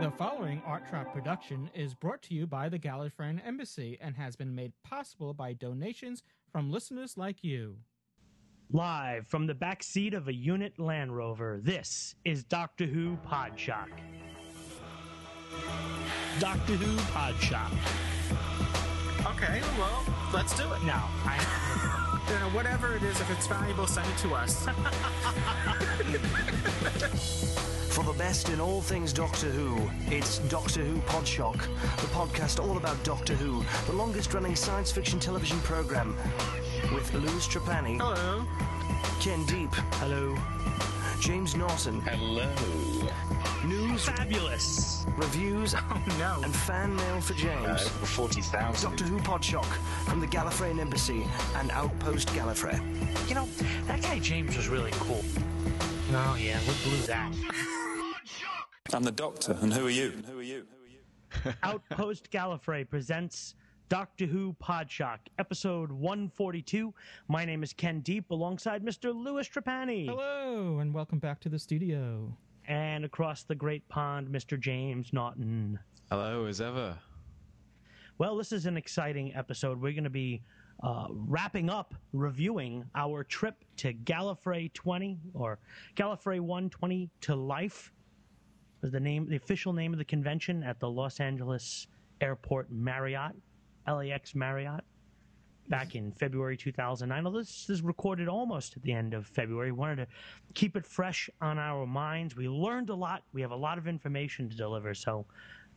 The following Art Trap production is brought to you by the Gallifreyan Embassy and has been made possible by donations from listeners like you. Live from the back seat of a unit Land Rover, this is Doctor Who Podshock. Doctor Who Podshock. Okay, well, let's do it. Now, I, You know, whatever it is, if it's valuable, send it to us. For the best in all things Doctor Who, it's Doctor Who Podshock, the podcast all about Doctor Who, the longest running science fiction television program, with Louis Trapani, Hello. Ken Deep, hello. James Naughton, Hello. news, Fabulous. reviews, Oh, no. and fan mail for James. Uh, over 40,000. Doctor Who Podshock from the Gallifreyan Embassy and Outpost Gallifrey. You know, that guy James was really cool. Oh, yeah, we blew that. I'm the doctor, and who are you? And who are you? Who are you? Outpost Gallifrey presents Doctor Who Podshock, episode 142. My name is Ken Deep, alongside Mr. Louis Trapani. Hello, and welcome back to the studio. And across the great pond, Mr. James Naughton. Hello, as ever. Well, this is an exciting episode. We're going to be uh, wrapping up reviewing our trip to Gallifrey 20 or Gallifrey 120 to Life was the name, the official name of the convention at the Los Angeles Airport Marriott, LAX Marriott, back in February 2009. Although this is recorded almost at the end of February, we wanted to keep it fresh on our minds. We learned a lot. We have a lot of information to deliver, so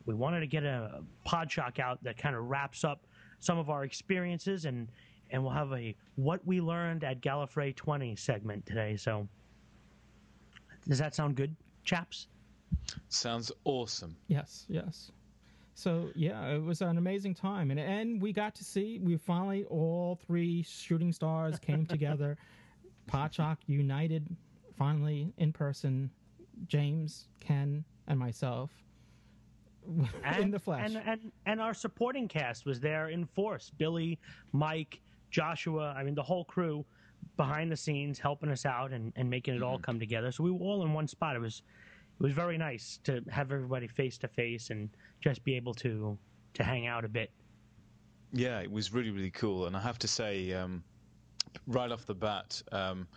we wanted to get a pod shock out that kind of wraps up some of our experiences and and we'll have a what we learned at Gallifrey 20 segment today. So does that sound good, chaps? Sounds awesome. Yes, yes. So yeah, it was an amazing time, and and we got to see we finally all three shooting stars came together. Podshock united finally in person. James, Ken, and myself in the flesh. And, and and our supporting cast was there in force. Billy, Mike, Joshua, I mean the whole crew behind the scenes helping us out and, and making it all Mm-hmm. come together. So we were all in one spot. It was it was very nice to have everybody face to face and just be able to to hang out a bit. Yeah, it was really, really cool. And I have to say, um, right off the bat, um,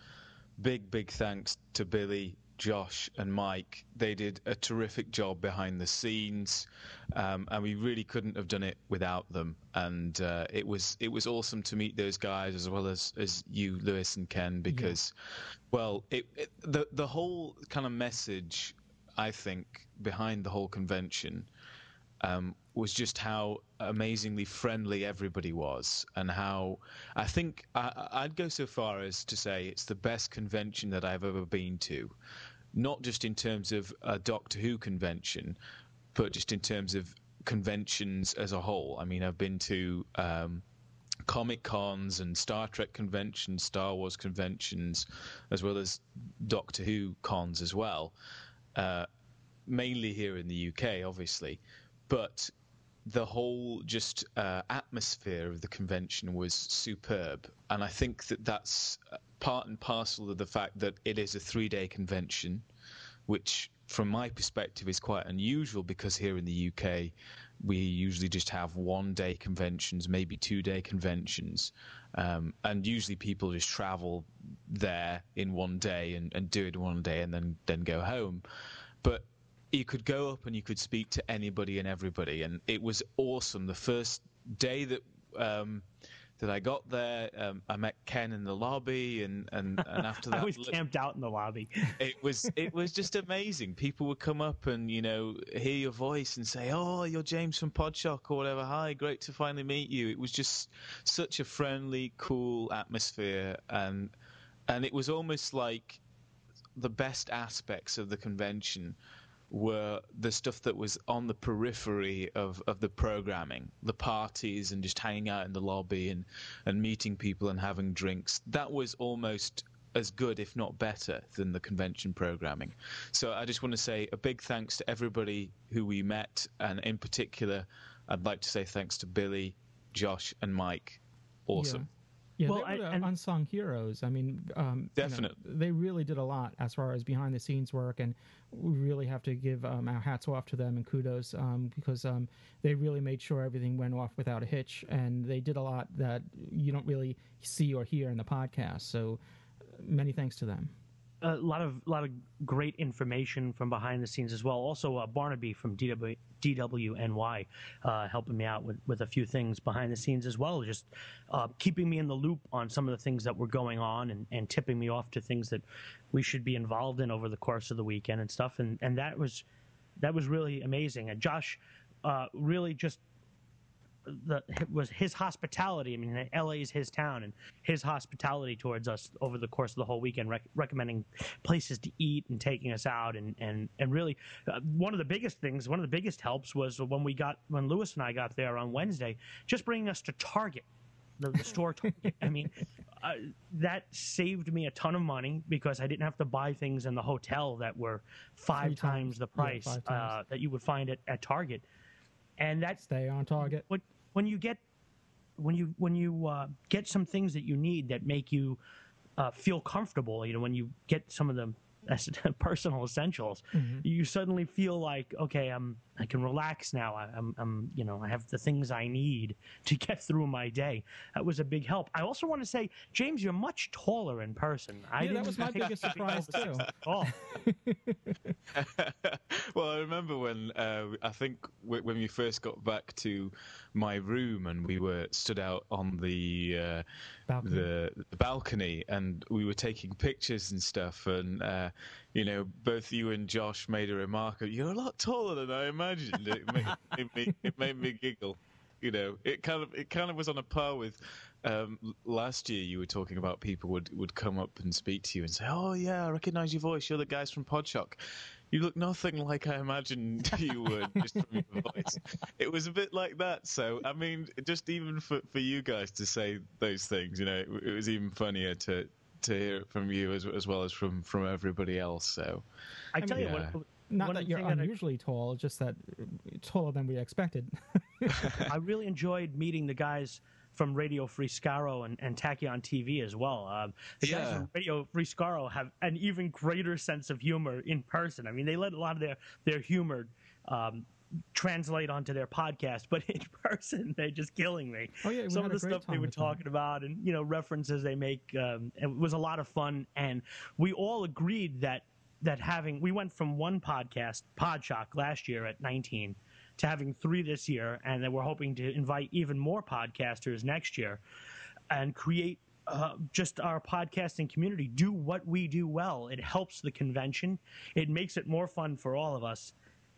big, big thanks to Billy, Josh, and Mike. They did a terrific job behind the scenes, um, and we really couldn't have done it without them. And uh, it was it was awesome to meet those guys as well as, as you, Louis and Ken, because, well, it, it the the whole kind of message I think behind the whole convention um, was just how amazingly friendly everybody was, and how I think I, I'd go so far as to say it's the best convention that I've ever been to, not just in terms of a Doctor Who convention, but just in terms of conventions as a whole. I mean, I've been to. Um, Comic cons and Star Trek conventions, Star Wars conventions, as well as Doctor Who cons as well. Uh, mainly here in the UK, obviously, but the whole just uh, atmosphere of the convention was superb, and I think that that's uh, part and parcel of the fact that it is a three-day convention, which, from my perspective, is quite unusual because here in the UK we usually just have one-day conventions, maybe two-day conventions, um, and usually people just travel there in one day and, and do it one day and then then go home, but you could go up and you could speak to anybody and everybody, and it was awesome. The first day that um, that I got there, um, I met Ken in the lobby, and and, and after that, I was camped out in the lobby. it was it was just amazing. People would come up and you know hear your voice and say, "Oh, you're James from Podshock or whatever. Hi, great to finally meet you." It was just such a friendly, cool atmosphere, and and it was almost like the best aspects of the convention were the stuff that was on the periphery of, of the programming, the parties and just hanging out in the lobby and, and meeting people and having drinks. That was almost as good, if not better, than the convention programming. So I just want to say a big thanks to everybody who we met, and in particular, I'd like to say thanks to Billy, Josh, and Mike. Awesome. Yeah, Well, they were I- the and- unsung heroes. I mean, um, you know, they really did a lot as far as behind the scenes work, and we really have to give um, our hats off to them and kudos um, because um, they really made sure everything went off without a hitch, and they did a lot that you don't really see or hear in the podcast. So, uh, many thanks to them. A lot of lot of great information from behind the scenes as well. Also, uh, Barnaby from DW, DWNY uh, helping me out with, with a few things behind the scenes as well, just uh, keeping me in the loop on some of the things that were going on and, and tipping me off to things that we should be involved in over the course of the weekend and stuff. And and that was that was really amazing. And Josh uh, really just the was his hospitality. I mean, LA is his town, and his hospitality towards us over the course of the whole weekend, rec- recommending places to eat and taking us out, and and and really, uh, one of the biggest things, one of the biggest helps was when we got when Louis and I got there on Wednesday, just bringing us to Target. The, the store, Target. I mean, uh, that saved me a ton of money because I didn't have to buy things in the hotel that were five times times. the price five times. uh, that you would find at, at Target, and that Stay on target. when when you get when you when you uh, get some things that you need that make you uh, feel comfortable, you know, when you get some of the personal essentials, you suddenly feel like okay, I'm I can relax now. I, I'm I'm you know I have the things I need to get through my day. That was a big help. I also want to say, James, you're much taller in person. I Yeah, that was my biggest surprise, too. six feet tall. well, I remember when uh, I think w- when we first got back to my room and we were stood out on the uh, Balcony. the, the balcony and we were taking pictures and stuff, and uh, you know, both you and Josh made a remark. of, You're a lot taller than I imagined. It made, it made, it made me giggle. You know, it kind of it kind of was on a par with um, last year. You were talking about people would, would come up and speak to you and say, "Oh yeah, I recognise your voice. You're the guys from Podshock." You look nothing like I imagined you would just from your voice. It was a bit like that. So I mean, just even for, for you guys to say those things, you know, it, it was even funnier to to hear it from you as as well as from from everybody else. So I tell you Yeah. what. Not one that you're that I- unusually tall, just that uh, taller than we expected. I really enjoyed meeting the guys from Radio Free Skaro and, and Tachyon TV as well. Um, the guys from Radio Free Skaro have an even greater sense of humor in person. I mean, they let a lot of their, their humor um, translate onto their podcast, but in person, they're just killing me. Oh, yeah, Some of the stuff they were with them. talking about and, you know, references they make, um, it was a lot of fun. And we all agreed that that having we went from one podcast podshock last year at 19 to having three this year and then we're hoping to invite even more podcasters next year and create uh, just our podcasting community. Do what we do well. It helps the convention. It makes it more fun for all of us.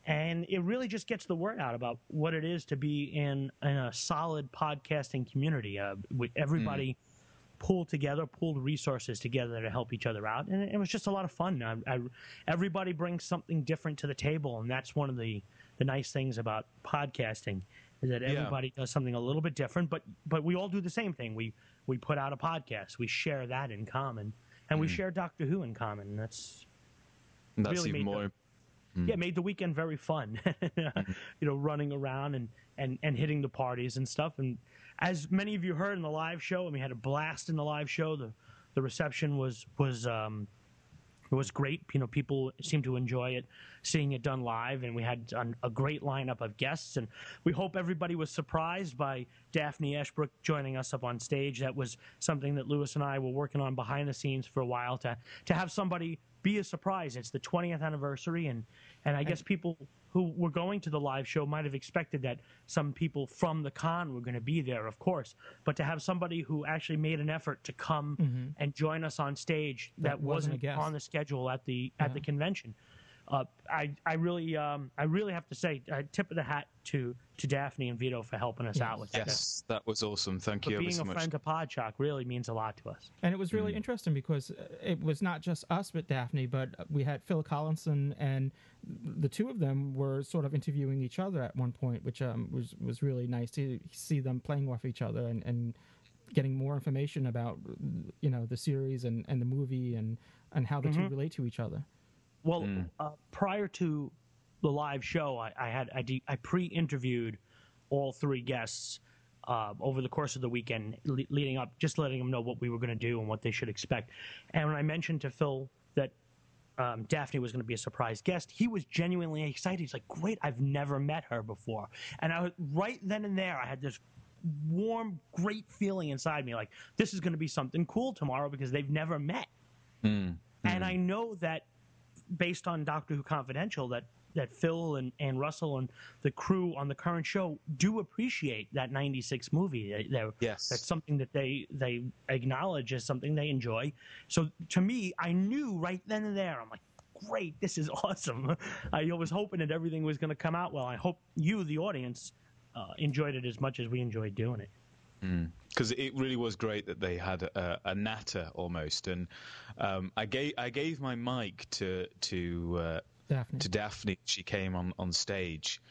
And it really just gets the word out about what it is to be in, in a solid podcasting community. Uh, with everybody pulled together, pulled resources together to help each other out, and it, it was just a lot of fun. I, I, everybody brings something different to the table, and that's one of the the nice things about podcasting is that everybody does something a little bit different, but but we all do the same thing. We we put out a podcast, we share that in common, and we mm. share Doctor Who in common. And that's that's Really even more. yeah, mm. made the weekend very fun. Mm-hmm. you know, running around and, and, and hitting the parties and stuff. And as many of you heard in the live show, and we had a blast in the live show. The the reception was was um, it was great. You know, people seemed to enjoy it, seeing it done live, and we had an, a great lineup of guests. And we hope everybody was surprised by Daphne Ashbrook joining us up on stage. That was something that Louis and I were working on behind the scenes for a while to to have somebody be a surprise. It's the 20th anniversary, and and I guess people who were going to the live show might have expected that some people from the con were going to be there, of course. But to have somebody who actually made an effort to come mm-hmm. and join us on stage that, That wasn't guest. on the schedule at the at the convention. Uh, I I really um, I really have to say uh, tip of the hat to to Daphne and Vito for helping us out with that. Yes, that was awesome. Thank But you so much. being so a much. friend to Podshock really means a lot to us. And it was really interesting because uh, it was not just us with Daphne, but we had Phil Collinson, and the two of them were sort of interviewing each other at one point, which um, was was really nice to see them playing off each other and, and getting more information about you know the series and, and the movie and and how the two relate to each other. Well, uh, prior to the live show, I, I had I, de- I pre-interviewed all three guests uh, over the course of the weekend le- leading up, just letting them know what we were going to do and what they should expect. And when I mentioned to Phil that um, Daphne was going to be a surprise guest, he was genuinely excited. He's like, "Great! I've never met her before." And I was right then and there, I had this warm, great feeling inside me, like this is going to be something cool tomorrow because they've never met. And I know that based on Doctor Who Confidential, that that Phil and, and Russell and the crew on the current show do appreciate that '96 movie. They, they're- Yes. that's something that they they acknowledge as something they enjoy. So to me, I knew right then and there. I'm like, great, this is awesome. I was hoping that everything was going to come out well. I hope you, the audience, uh, enjoyed it as much as we enjoyed doing it. Because it really was great that they had a, a natter almost, and um, I gave I gave my mic to to uh, Daphne. to Daphne. She came on on stage.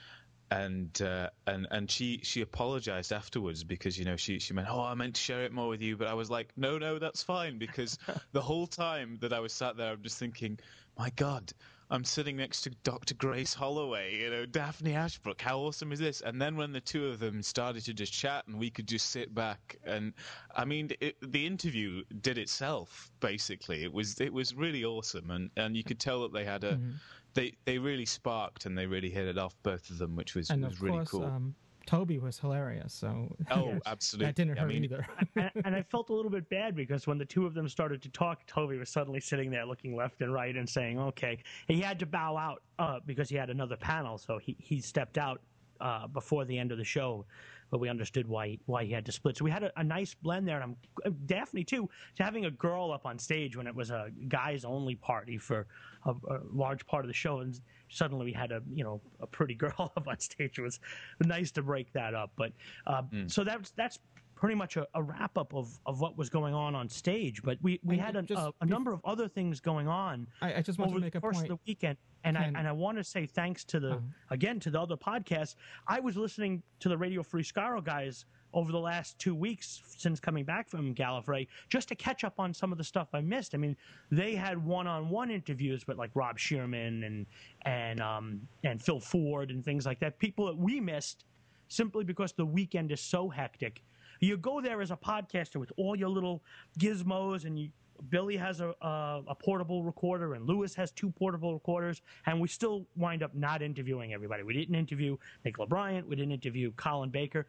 And uh, and and she she apologized afterwards because you know she she meant oh I meant to share it more with you but I was like no no that's fine because the whole time that I was sat there I'm just thinking my God I'm sitting next to Dr. Grace Holloway you know Daphne Ashbrook how awesome is this and then when the two of them started to just chat and we could just sit back and I mean it, the interview did itself basically it was it was really awesome and and you could tell that they had a Mm-hmm. they they really sparked and they really hit it off both of them which was and was really course, cool um, Toby was hilarious. So Oh, yes, absolutely. that didn't I hurt mean- either. and, and I felt a little bit bad because when the two of them started to talk, Toby was suddenly sitting there looking left and right and saying, "Okay." He had to bow out uh, because he had another panel, so he he stepped out uh, before the end of the show. But we understood why why he had to split. So we had a, a nice blend there, and I'm Daphne too. To having a girl up on stage when it was a guys only party for a, a large part of the show, and suddenly we had a you know a pretty girl up on stage. It was nice to break that up. But uh, so that's that's pretty much a, a wrap up of, of what was going on on stage. But we, we And had a, just a, a number of other things going on I, I just want over to make the a course point. of the weekend. And I and I want to say thanks to the Uh-huh. again to the other podcasts. I was listening to the Radio Free Skaro guys over the last two weeks since coming back from Gallifrey just to catch up on some of the stuff I missed. I mean, they had one-on-one interviews with like Rob Shearman and and um, and Phil Ford and things like that. People that we missed simply because the weekend is so hectic. You go there as a podcaster with all your little gizmos, and you, Billy has a, a, a portable recorder, and Louis has two portable recorders, and we still wind up not interviewing everybody. We didn't interview Nicola Bryant, we didn't interview Colin Baker,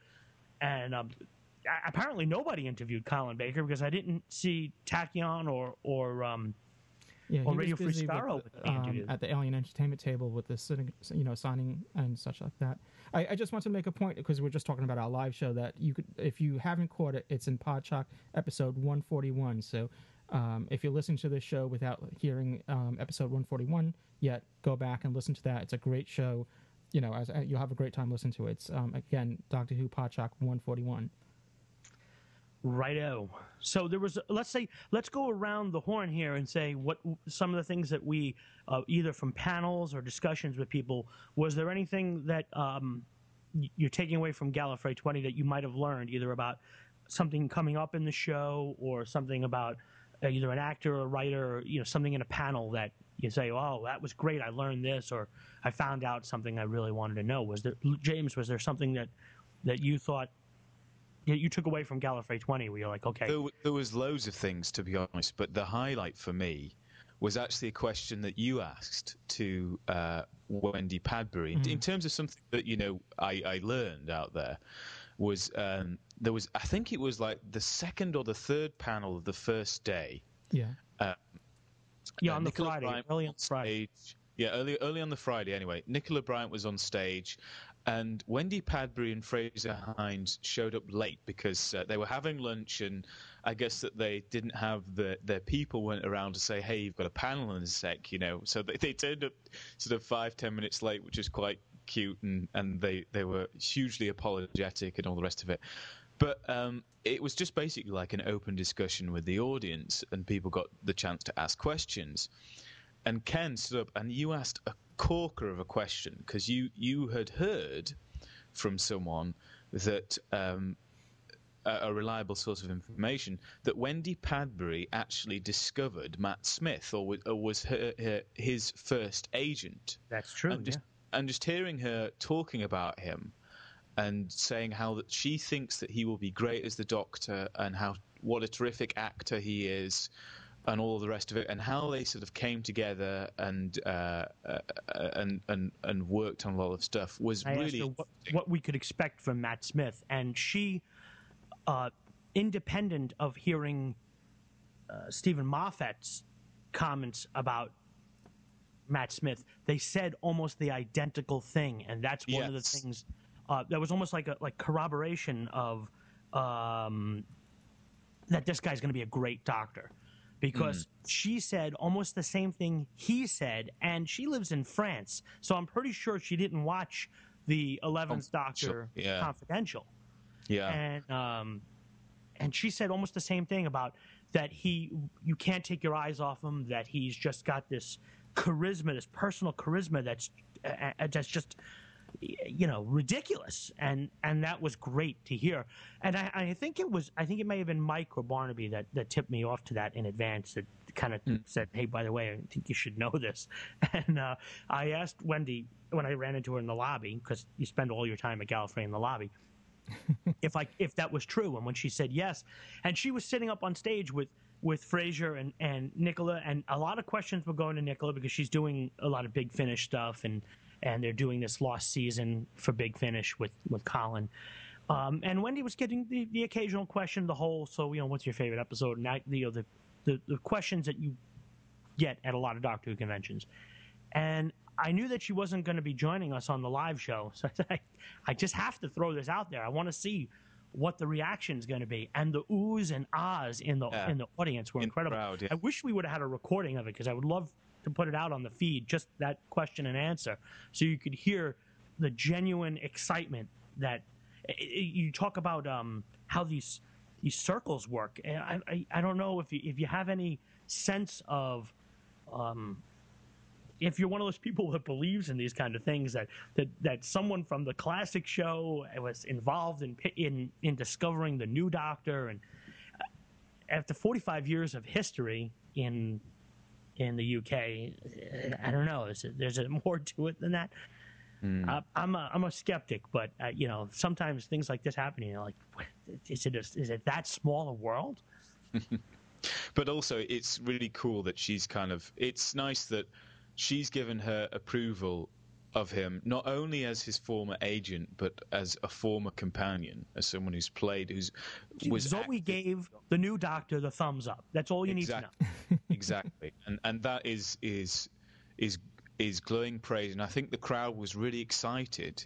and um, apparently nobody interviewed Colin Baker because I didn't see Tachyon or or um, Yeah, Or Radio Free Skaro with the um, at the Alien Entertainment table with the you know, signing and such like that. I, I just want to make a point because we're just talking about our live show that you could, if you haven't caught it, it's in Podshock episode 141. So um, if you're listening to this show without hearing um, episode 141 yet, go back and listen to that. It's a great show. You know, as, uh, you'll have a great time listening to it. It's um, again Doctor Who Podshock 141. Righto. So there was, let's say, let's go around the horn here and say what some of the things that we, uh, either from panels or discussions with people, was there anything that um, you're taking away from Gallifrey 20 that you might have learned, either about something coming up in the show or something about uh, either an actor or a writer or you know something in a panel that you say, "Oh, that was great! I learned this," or "I found out something I really wanted to know." Was there, James? Was there something that that you thought that you took away from Gallifrey 20 where you're like, okay, There, there was loads of things, to be honest, but the highlight for me was actually a question that you asked to uh, Wendy Padbury. In- In terms of something that you know I, I learned out there was um, there was I think it was like the second or the third panel of the first day. Yeah. Yeah, uh, on the Nicola Friday, Bryant early on Friday. stage. Yeah, early early on the Friday. Anyway, Nicola Bryant was on stage, and Wendy Padbury and Fraser Hines showed up late because uh, they were having lunch, and I guess that they didn't have the their people went around to say, "Hey, you've got a panel in a sec," you know. So they, they turned up sort of five ten minutes late, which is quite cute, and and they they were hugely apologetic and all the rest of it. But um, it was just basically like an open discussion with the audience, and people got the chance to ask questions. And Ken stood up, and you asked a corker of a question because you you had heard from someone that um, a, a reliable source of information that Wendy Padbury actually discovered Matt Smith, or, was- or was her, her, his first agent That's true. and just yeah. and just hearing her talking about him and saying how that she thinks that he will be great as the Doctor, and how what a terrific actor he is, and all the rest of it, and how they sort of came together and uh, uh, and and and worked on a lot of stuff was I really what, what we could expect from Matt Smith, and she, uh, independent of hearing uh, Steven Moffat's comments about Matt Smith, they said almost the identical thing, and that's one of the things uh, that was almost like a like corroboration of um, that this guy's going to be a great doctor. Because she said almost the same thing he said, and she lives in France, so I'm pretty sure she didn't watch the Eleventh Doctor yeah. Confidential yeah and um, and she said almost the same thing about that he you can't take your eyes off him that he's just got this charisma this personal charisma that's uh, uh, that's just you know ridiculous. And and that was great to hear. And I, I think it was I think it may have been Mike or Barnaby that that tipped me off to that in advance that kind of said hey by the way I think you should know this. And uh, I asked Wendy when I ran into her in the lobby because you spend all your time at Gallifrey in the lobby if I if that was true. And when she said yes, and she was sitting up on stage with with Fraser and and Nicola, and a lot of questions were going to Nicola because she's doing a lot of Big Finish stuff, and and they're doing this lost season for Big Finish with with Colin. Um, and Wendy was getting the, the occasional question, the whole so you know what's your favorite episode, and that, you know the, the the questions that you get at a lot of Doctor Who conventions. And I knew that she wasn't going to be joining us on the live show, so I said, I, I just have to throw this out there. I want to see what the reaction is going to be, and the oohs and ahs in the Yeah. in the audience were In incredible. crowd, yeah. I wish we would have had a recording of it because I would love to put it out on the feed, just that question and answer, so you could hear the genuine excitement that i- i- you talk about um, how these these circles work. And I, I, I don't know if you, if you have any sense of um, if you're one of those people that believes in these kind of things that that, that someone from the classic show was involved in in in discovering the new Doctor and uh, after 45 years of history in in the UK, I don't know. Is it, there's more to it than that. Uh, I'm a I'm a skeptic, but uh, you know sometimes things like this happen. You know, like is it a, is it that small a world? but also it's really cool that she's kind of it's nice that she's given her approval of him not only as his former agent but as a former companion as someone who's played who's was Zoe active- gave the new Doctor the thumbs up. That's all you need to know. Exactly. and and that is is is is glowing praise. And i think the crowd was really excited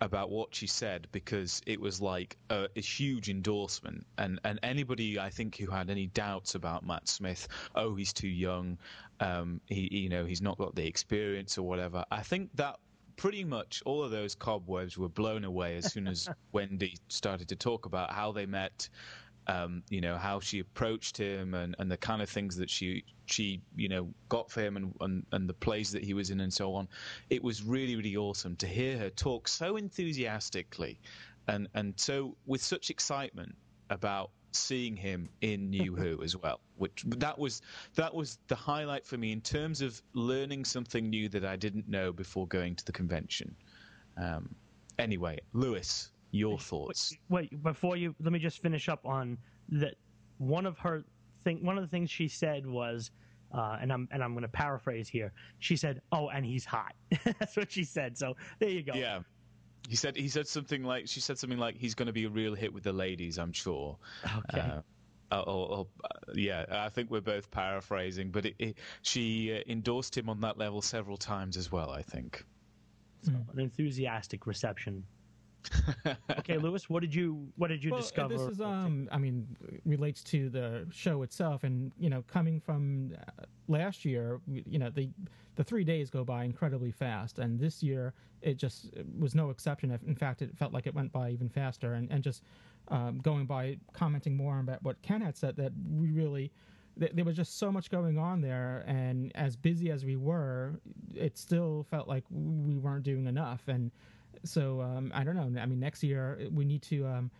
about what she said because it was like a, a huge endorsement. And and anybody i think who had any doubts about matt smith oh he's too young um he you know he's not got the experience or whatever. I think that pretty much all of those cobwebs were blown away as soon as wendy started to talk about how they met um, you know how she approached him and, and the kind of things that she she you know got for him and, and and the plays that he was in and so on. It was really really awesome to hear her talk so enthusiastically and and so with such excitement about seeing him in New Who as well. Which that was that was the highlight for me in terms of learning something new that I didn't know before going to the convention. Um, anyway, Louis, your thoughts? Wait, before you, let me just finish up on that. One of her thing, one of the things she said was, uh, and I'm and I'm going to paraphrase here. She said, "Oh, and he's hot." That's what she said. So there you go. Yeah. He said he said something like she said something like he's going to be a real hit with the ladies. I'm sure. Okay. Uh, uh, or, or, uh, yeah, I think we're both paraphrasing, but it, it, she uh, endorsed him on that level several times as well. I think. So, an enthusiastic reception. okay, Louis, what did you what did you well, discover? This is, um, I mean, relates to the show itself, and you know, coming from uh, last year, you know, the the three days go by incredibly fast, and this year it just was no exception. In fact, it felt like it went by even faster, and and just um, going by commenting more about what Ken had said, that we really. There was just so much going on there, and as busy as we were, it still felt like we weren't doing enough. And so um, I don't know. I mean, next year we need to um,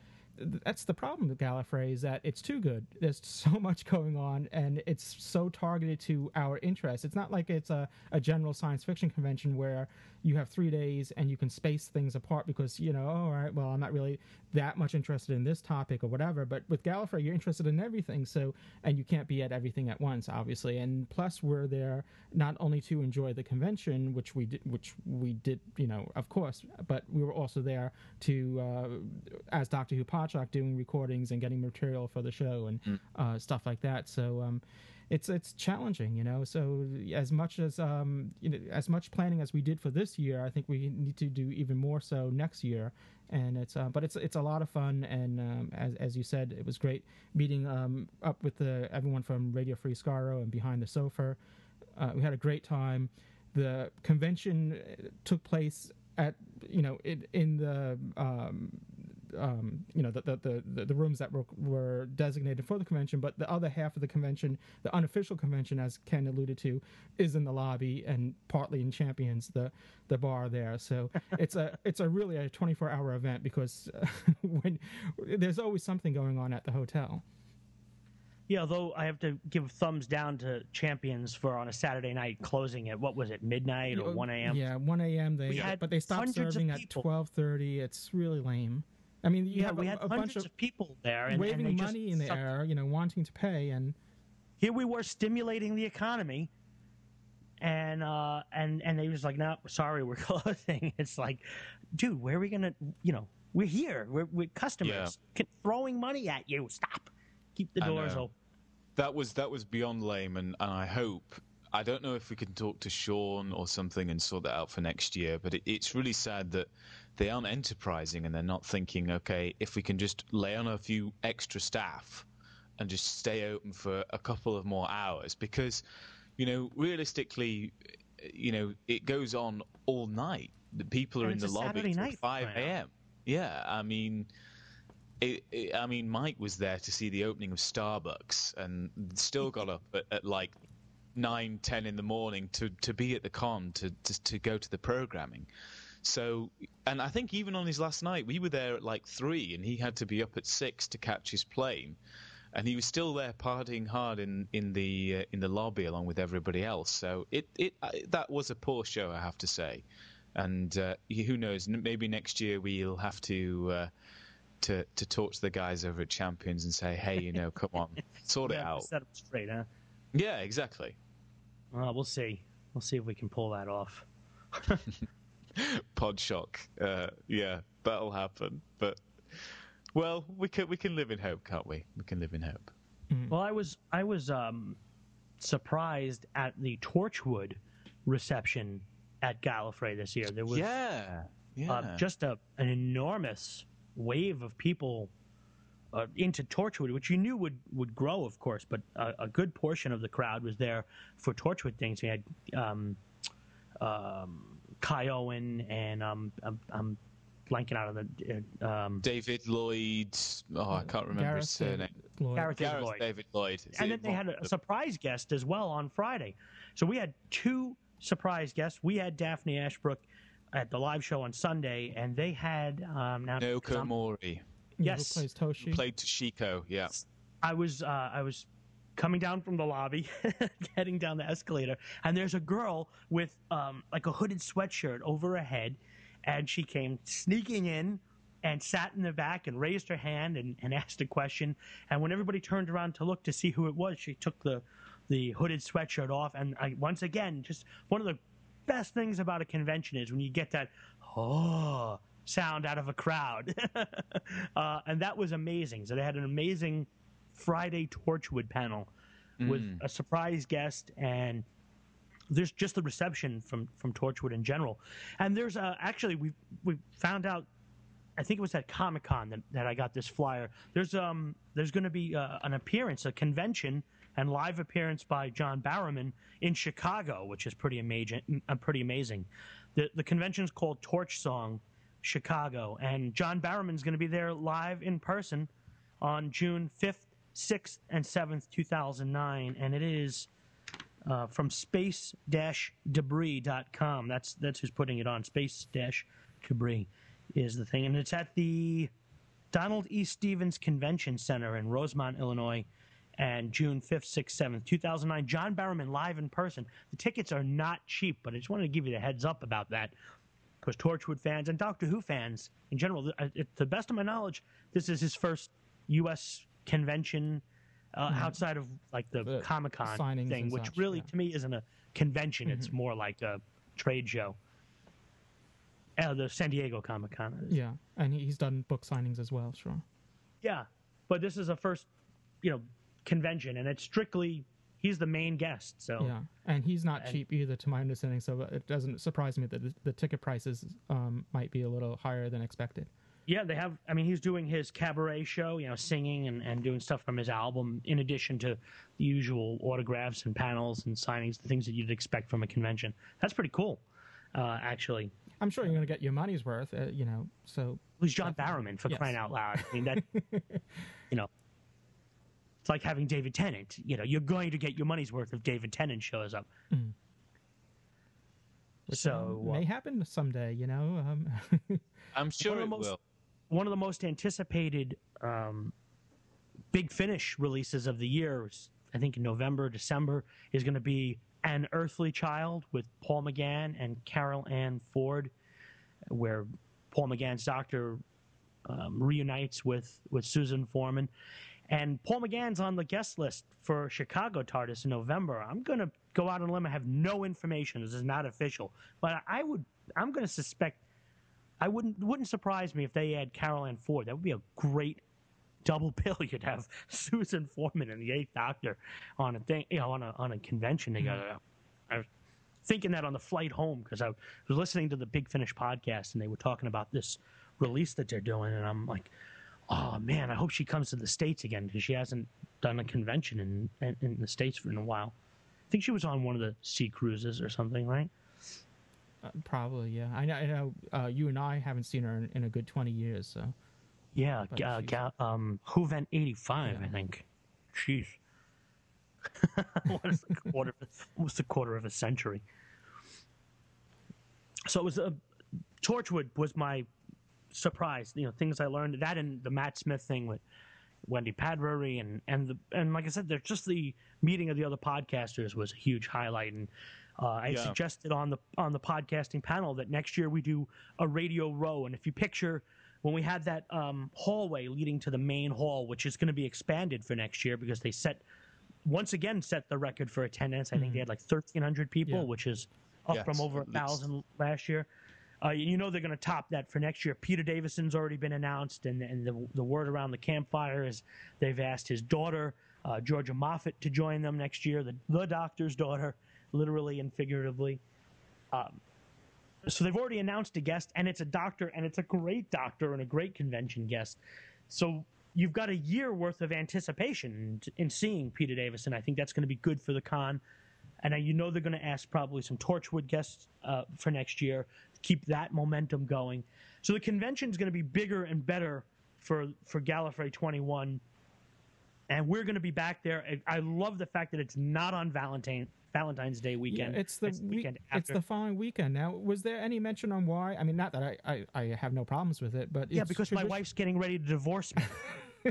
that's the problem with Gallifrey is that it's too good. There's so much going on, and it's so targeted to our interests. It's not like it's a, a general science fiction convention where you have three days and you can space things apart because you know, oh, all right, well, I'm not really that much interested in this topic or whatever. But with Gallifrey, you're interested in everything, so and you can't be at everything at once, obviously. And plus, we're there not only to enjoy the convention, which we did, which we did, you know, of course, but we were also there to, uh, as Doctor Who Doing recordings and getting material for the show and uh, stuff like that. So. Um, it's it's challenging, you know. So as much as um, you know, as much planning as we did for this year, I think we need to do even more so next year. And it's uh, but it's it's a lot of fun, and um, as as you said, it was great meeting um, up with the, everyone from Radio Free Skaro and Behind the Sofa. Uh, we had a great time. The convention uh, took place at you know in, in the um, um, you know the, the the the rooms that were were designated for the convention, but the other half of the convention, the unofficial convention, as Ken alluded to, is in the lobby and partly in Champions, the the bar there. So it's a it's a really a 24 hour event because uh, when there's always something going on at the hotel. Yeah, although I have to give thumbs down to Champions for on a Saturday night closing at what was it, midnight or one a.m. Yeah, 1 a.m. They but they stopped serving at 12:30. It's really lame. I mean, you Yeah, have we a, had a bunch hundreds of of people there, and, and waving they just money in the sucked- air, you know, wanting to pay, and Here we were stimulating the economy, and uh, and and they was like, "No, sorry, we're closing." It's like, dude, where are we gonna? You know, we're here. We're, we're customers Can- throwing money at you. Stop. Keep the doors open. That was that was beyond lame, and, and I hope I don't know if we can talk to Sean or something and sort that out for next year. But it, it's really sad that they aren't enterprising and they're not thinking, okay, if we can just lay on a few extra staff and just stay open for a couple of more hours, because you know realistically, you know it goes on all night. The people are And in the lobby till five a.m. Yeah, I mean it, it, I mean, Mike was there to see the opening of Starbucks and still got up at, at like nine, ten in the morning to, to be at the con to, to to go to the programming. So, and I think even on his last night, we were there at like three, and he had to be up at six to catch his plane, and he was still there partying hard in in the uh, in the lobby along with everybody else. So it it uh, that was a poor show, I have to say. And uh, who knows? Maybe next year we'll have to. Uh, to to talk to the guys over at Champions and say, hey, you know, come on, sort it out. Set up straight, huh? Yeah, exactly. Well, we'll see. We'll see if we can pull that off. Pod shock. Uh, yeah, that'll happen. But well, we can we can live in hope, can't we? We can live in hope. Well, I was I was um, surprised at the Torchwood reception at Gallifrey this year. There was yeah, yeah. uh, just a an enormous wave of people uh, into Torchwood, which you knew would, would grow, of course, but a, a good portion of the crowd was there for Torchwood things. We had um, um, Kai Owen and um, I'm, I'm blanking out of the uh, um, David Lloyd. Oh, I can't remember Gareth his surname. Lloyd. Gareth David Gareth Lloyd. David Lloyd. Is and then they had a, a surprise guest as well on Friday. So we had two surprise guests. We had Daphne Ashbrook at the live show on Sunday, and they had um, now 'cause Naoko I'm- Mori Yeah, yes. who plays Toshi? played Toshiko. Yeah, I was uh, I was coming down from the lobby, heading down the escalator, and there's a girl with um, like a hooded sweatshirt over her head, and she came sneaking in and sat in the back and raised her hand and, and asked a question. And when everybody turned around to look to see who it was, she took the the hooded sweatshirt off. And I, once again, just one of the best things about a convention is when you get that oh sound out of a crowd, uh, and that was amazing. So they had an amazing Friday Torchwood panel with a surprise guest and there's just the reception from from Torchwood in general. And there's uh, actually we we found out I think it was at Comic Con that, that I got this flyer. There's um there's going to be uh, an appearance, a convention and live appearance by John Barrowman in Chicago, which is pretty amazing. Uh, pretty amazing. The the convention's called Torch Song Chicago, and John Barrowman's going to be there live in person on June 5th, 6th, and 7th, 2009, and it is uh, from space-debris.com. That's that's who's putting it on. Space-debris is the thing, and it's at the Donald E. Stephens Convention Center in Rosemont, Illinois, and June 5th, 6th, 7th, 2009. John Barrowman live in person. The tickets are not cheap, but I just wanted to give you the heads up about that. Because Torchwood fans and Doctor Who fans in general, uh, to the best of my knowledge, this is his first U.S. convention uh, outside of like the Mm-hmm. The Comic Con thing, which such, really yeah. Mm-hmm. to me isn't a convention. It's more like a trade show. Uh, the San Diego Comic Con. Yeah, and he's done book signings as well. Sure. Yeah, but this is a first, you know, convention, and it's strictly he's the main guest. So Yeah, and he's not And- cheap either, to my understanding. So it doesn't surprise me that the, the ticket prices um, might be a little higher than expected. Yeah, they have. I mean, he's doing his cabaret show, you know, singing and, and doing stuff from his album, in addition to the usual autographs and panels and signings, the things that you'd expect from a convention. That's pretty cool, uh, actually. I'm sure you're going to get your money's worth. Uh, you know, so Who's John Barrowman for Yes. crying out loud? I mean that, you know, it's like having David Tennant. You know, you're going to get your money's worth if David Tennant shows up. which So, um, uh, may happen someday. You know, um, I'm sure it most- will. One of the most anticipated um, big finish releases of the year, I think in November, December, is going to be An Earthly Child with Paul McGann and Carol Ann Ford, where Paul McGann's doctor um, reunites with, with Susan Foreman. And Paul McGann's on the guest list for Chicago TARDIS in November. I'm going to go out on a limb. I have no information. This is not official. But I would, I'm going to suspect I wouldn't wouldn't surprise me if they had Carol Ann Ford. That would be a great double bill. You'd have Susan Foreman and the Eighth Doctor on a thing, you know, on a on a convention mm-hmm. together. I was thinking that on the flight home because I was listening to the Big Finish podcast and they were talking about this release that they're doing, and I'm like, oh man, I hope she comes to the states again because she hasn't done a convention in, in in the states for in a while. I think she was on one of the sea cruises or something, right? Uh, probably. Yeah, I know. I know uh, you and I haven't seen her in, in a good 20 years. So Yeah, But uh, ga- um, Whovent eighty five, I think. Jeez, what is a quarter? Of, almost a quarter of a century. So it was a Torchwood was my surprise. You know, things I learned that and the Matt Smith thing with Wendy Padbury and and the and like I said, there's just the meeting of the other podcasters was a huge highlight and. Uh, I Yeah. suggested on the on the podcasting panel that next year we do a radio row, and if you picture when we had that um, hallway leading to the main hall, which is going to be expanded for next year because they set once again set the record for attendance. I think they had like thirteen hundred people, Yeah. which is up Yes, from over a thousand last year. Uh, you know they're going to top that for next year. Peter Davison's already been announced, and, and the, the word around the campfire is they've asked his daughter, uh, Georgia Moffat, to join them next year, the, the doctor's daughter, literally and figuratively. Um, so they've already announced a guest, and it's a doctor, and it's a great doctor and a great convention guest. So you've got a year worth of anticipation in, in seeing Peter Davison. I think that's going to be good for the con. And you know they're going to ask probably some Torchwood guests uh, for next year. Keep that momentum going. So the convention is going to be bigger and better for for Gallifrey 21, and we're going to be back there. I love the fact that it's not on Valentine Valentine's Day weekend. Yeah, it's the week, weekend it's after. the following weekend. Now, was there any mention on why? I mean, not that I I, I have no problems with it, but yeah, it's because my wife's getting ready to divorce me.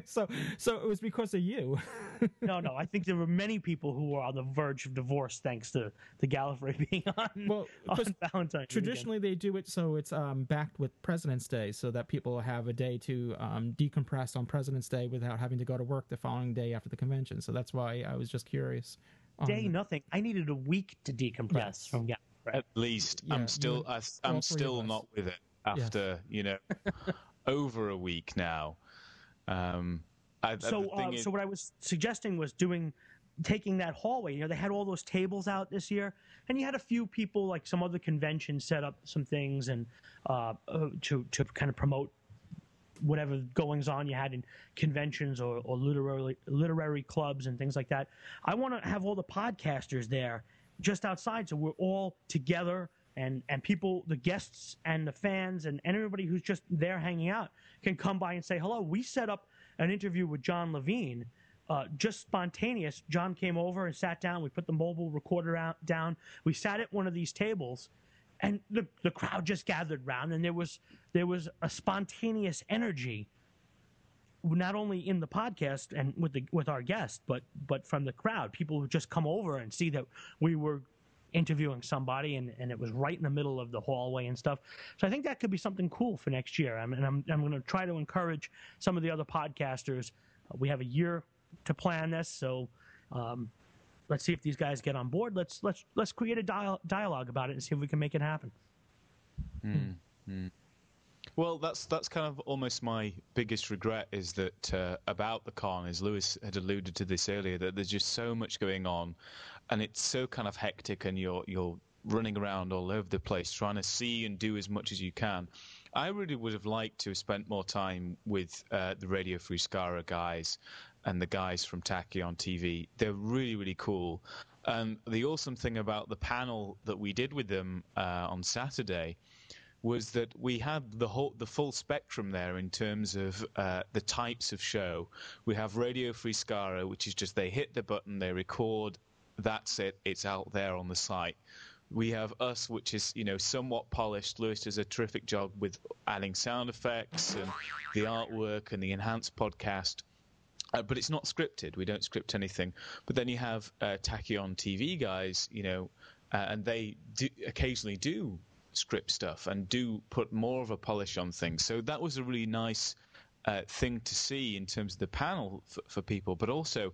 so so it was because of you. no, no. I think there were many people who were on the verge of divorce thanks to the Gallifrey being on, Well, on Valentine's Traditionally, they do it so it's um, backed with President's Day, so that people have a day to um, decompress on President's Day without having to go to work the following day after the convention. So that's why I was just curious. Um. Day nothing. I needed a week to decompress Yes. from Gallifrey. At least Yeah, I'm still I, I'm still not with it after you know over a week now. Um, I, I- So, uh, is- so what I was suggesting was doing, taking that hallway. You know, they had all those tables out this year, and you had a few people, like some other conventions, set up some things and uh, uh, to to kind of promote whatever goings on you had in conventions or, or literary literary clubs and things like that. I want to have all the podcasters there just outside, so we're all together. And, and people, the guests and the fans and, and everybody who's just there hanging out can come by and say hello. We set up an interview with John Levene, uh, just spontaneous. John came over and sat down. We put the mobile recorder out, down. We sat at one of these tables, and the, the crowd just gathered round, and there was there was a spontaneous energy not only in the podcast and with the with our guest, but but from the crowd, people would just come over and see that we were interviewing somebody and, and it was right in the middle of the hallway and stuff. So I think that could be something cool for next year. I mean, I'm I'm going to try to encourage some of the other podcasters. Uh, we have a year to plan this, so um, let's see if these guys get on board. Let's let's let's create a dial- dialogue about it and see if we can make it happen. Well, that's that's kind of almost my biggest regret is that uh, about the con, as Louis had alluded to this earlier, that there's just so much going on, and it's so kind of hectic, and you're you're running around all over the place trying to see and do as much as you can. I really would have liked to have spent more time with uh, the Radio Free Skaro guys and the guys from Tachyon TV. They're really really cool. And the awesome thing about the panel that we did with them uh, on Saturday was that we had the whole the full spectrum there in terms of uh, the types of show. We have Radio Free Skaro, which is just they hit the button, they record, that's it, it's out there on the site. We have us, which is you know somewhat polished. Louis does a terrific job with adding sound effects and the artwork and the enhanced podcast. Uh, but it's not scripted. We don't script anything. But then you have uh, Tachyon TV guys, you know, uh, and they do, occasionally do script stuff and do put more of a polish on things. So that was a really nice uh, thing to see in terms of the panel for, for people, but also.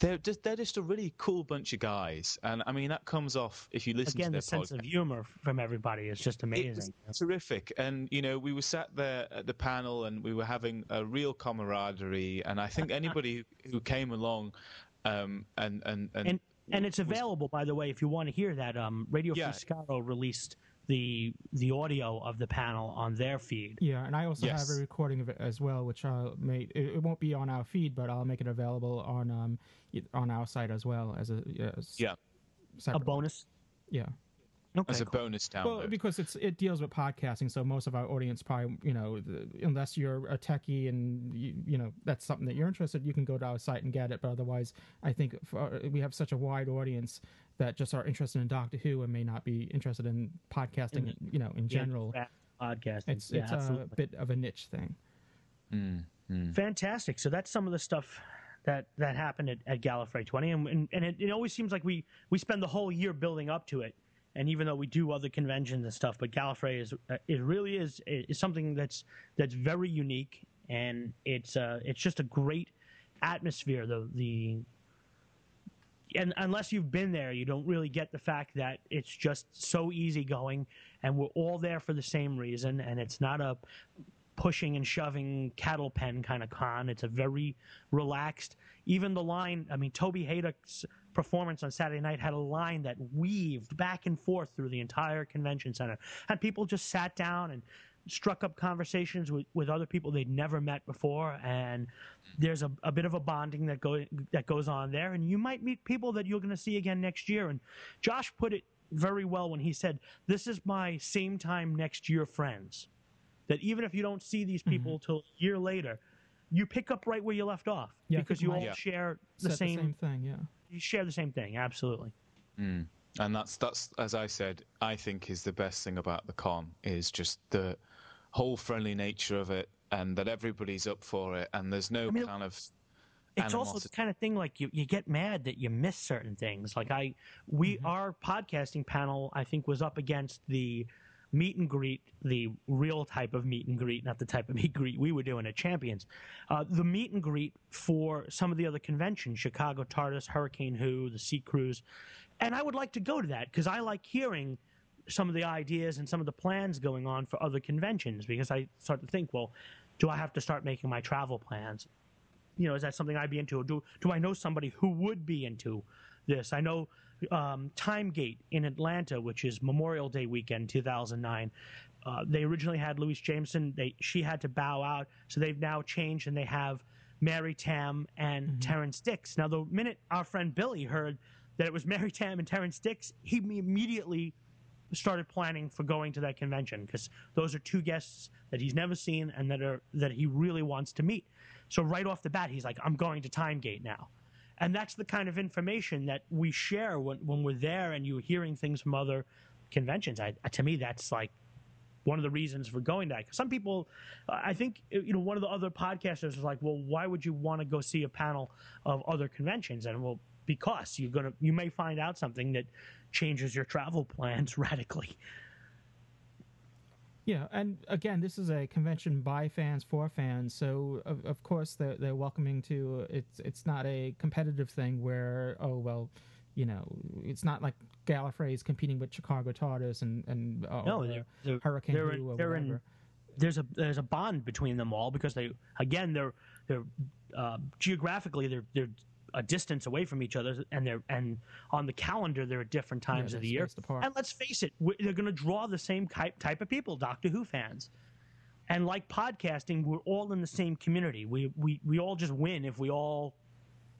They're just, they're just a really cool bunch of guys, and I mean that comes off if you listen Again, to the sense podcast. of humor from everybody is just amazing. was terrific. And, you know, we were sat there at the panel and we were having a real camaraderie. And I think anybody who came along um, and, and, and, and and it's available by the way if you want to hear that um radio Yeah. free released the the audio of the panel on their feed Yeah, and I also Yes. have a recording of it as well, which I'll make. It, it won't be on our feed, but I'll make it available on um on our site as well as a as yeah, a bonus Yeah, okay as a cool. bonus download. well, because it's it deals with podcasting, so most of our audience probably you know the, unless you're a techie and you, you know that's something that you're interested, you can go to our site and get it. But otherwise, I think for, we have such a wide audience that just are interested in Doctor Who and may not be interested in podcasting, you know, in general. rap podcasting. It's yeah, it's a bit of a niche thing. fantastic. So that's some of the stuff that that happened at, at Gallifrey 20 and, and, and it, it always seems like we we spend the whole year building up to it. And even though we do other conventions and stuff but Gallifrey is uh, it really is is something that's that's very unique. And it's uh it's just a great atmosphere the the and unless you've been there, you don't really get the fact that it's just so easygoing, and we're all there for the same reason, and it's not a pushing and shoving cattle pen kind of con. It's a very relaxed. Even the line, I mean, Toby Hadoke's performance on Saturday night had a line that weaved back and forth through the entire convention center, and people just sat down and struck up conversations with, with other people they'd never met before and there's a, a bit of a bonding that go that goes on there. And you might meet people that you're going to see again next year. And Josh put it very well when he said this is my same time next year friends. That even if you don't see these mm-hmm. people till a year later you pick up right where you left off Yeah, because you all Yeah. share the same, the same thing, yeah. you share the same thing absolutely. Mm. And that's that's as I said, I think is the best thing about the con is just the whole friendly nature of it, and that everybody's up for it, and there's no I mean, kind of it's also the kind of thing like you, you get mad that you miss certain things. Like i we Mm-hmm. our podcasting panel i think was up against the meet and greet the real type of meet and greet not the type of meet and greet we were doing at champions. Uh, the meet and greet for some of the other conventions chicago tardis hurricane who the sea cruise and i would like to go to that because i like hearing some of the ideas and some of the plans going on for other conventions because i start to think well do i have to start making my travel plans you know, is that something I'd be into? Do do I know somebody who would be into this? I know um, Timegate in Atlanta, which is Memorial Day weekend, 2009. Uh, they originally had Louise Jameson. They she had to bow out, so they've now changed and they have Mary Tamm and Terrance Dicks. Now, the minute our friend Billy heard that it was Mary Tamm and Terrance Dicks, he immediately started planning for going to that convention because those are two guests that he's never seen and that are that he really wants to meet. So right off the bat, he's like, "I'm going to Timegate now," and that's the kind of information that we share when when we're there and you're hearing things from other conventions. I, to me, that's like one of the reasons for going to that. some people, I think, you know, one of the other podcasters was like, "Well, why would you want to go see a panel of other conventions?" And well, because you're gonna, you may find out something that changes your travel plans radically. Yeah, and again, this is a convention by fans for fans, so of, of course they're they're welcoming to. It's it's not a competitive thing where oh well, you know, it's not like Gallifrey is competing with Chicago TARDIS and and uh, No, they're- they're- Hurricane they're- or they're in- whatever. there's a there's a bond between them all because they again they're they're uh, geographically they're they're a distance away from each other and they're and on the calendar they're at different times they're of the year apart. and let's face it they're going to draw the same type type of people Doctor Who fans and like podcasting we're all in the same community we we we all just win if we all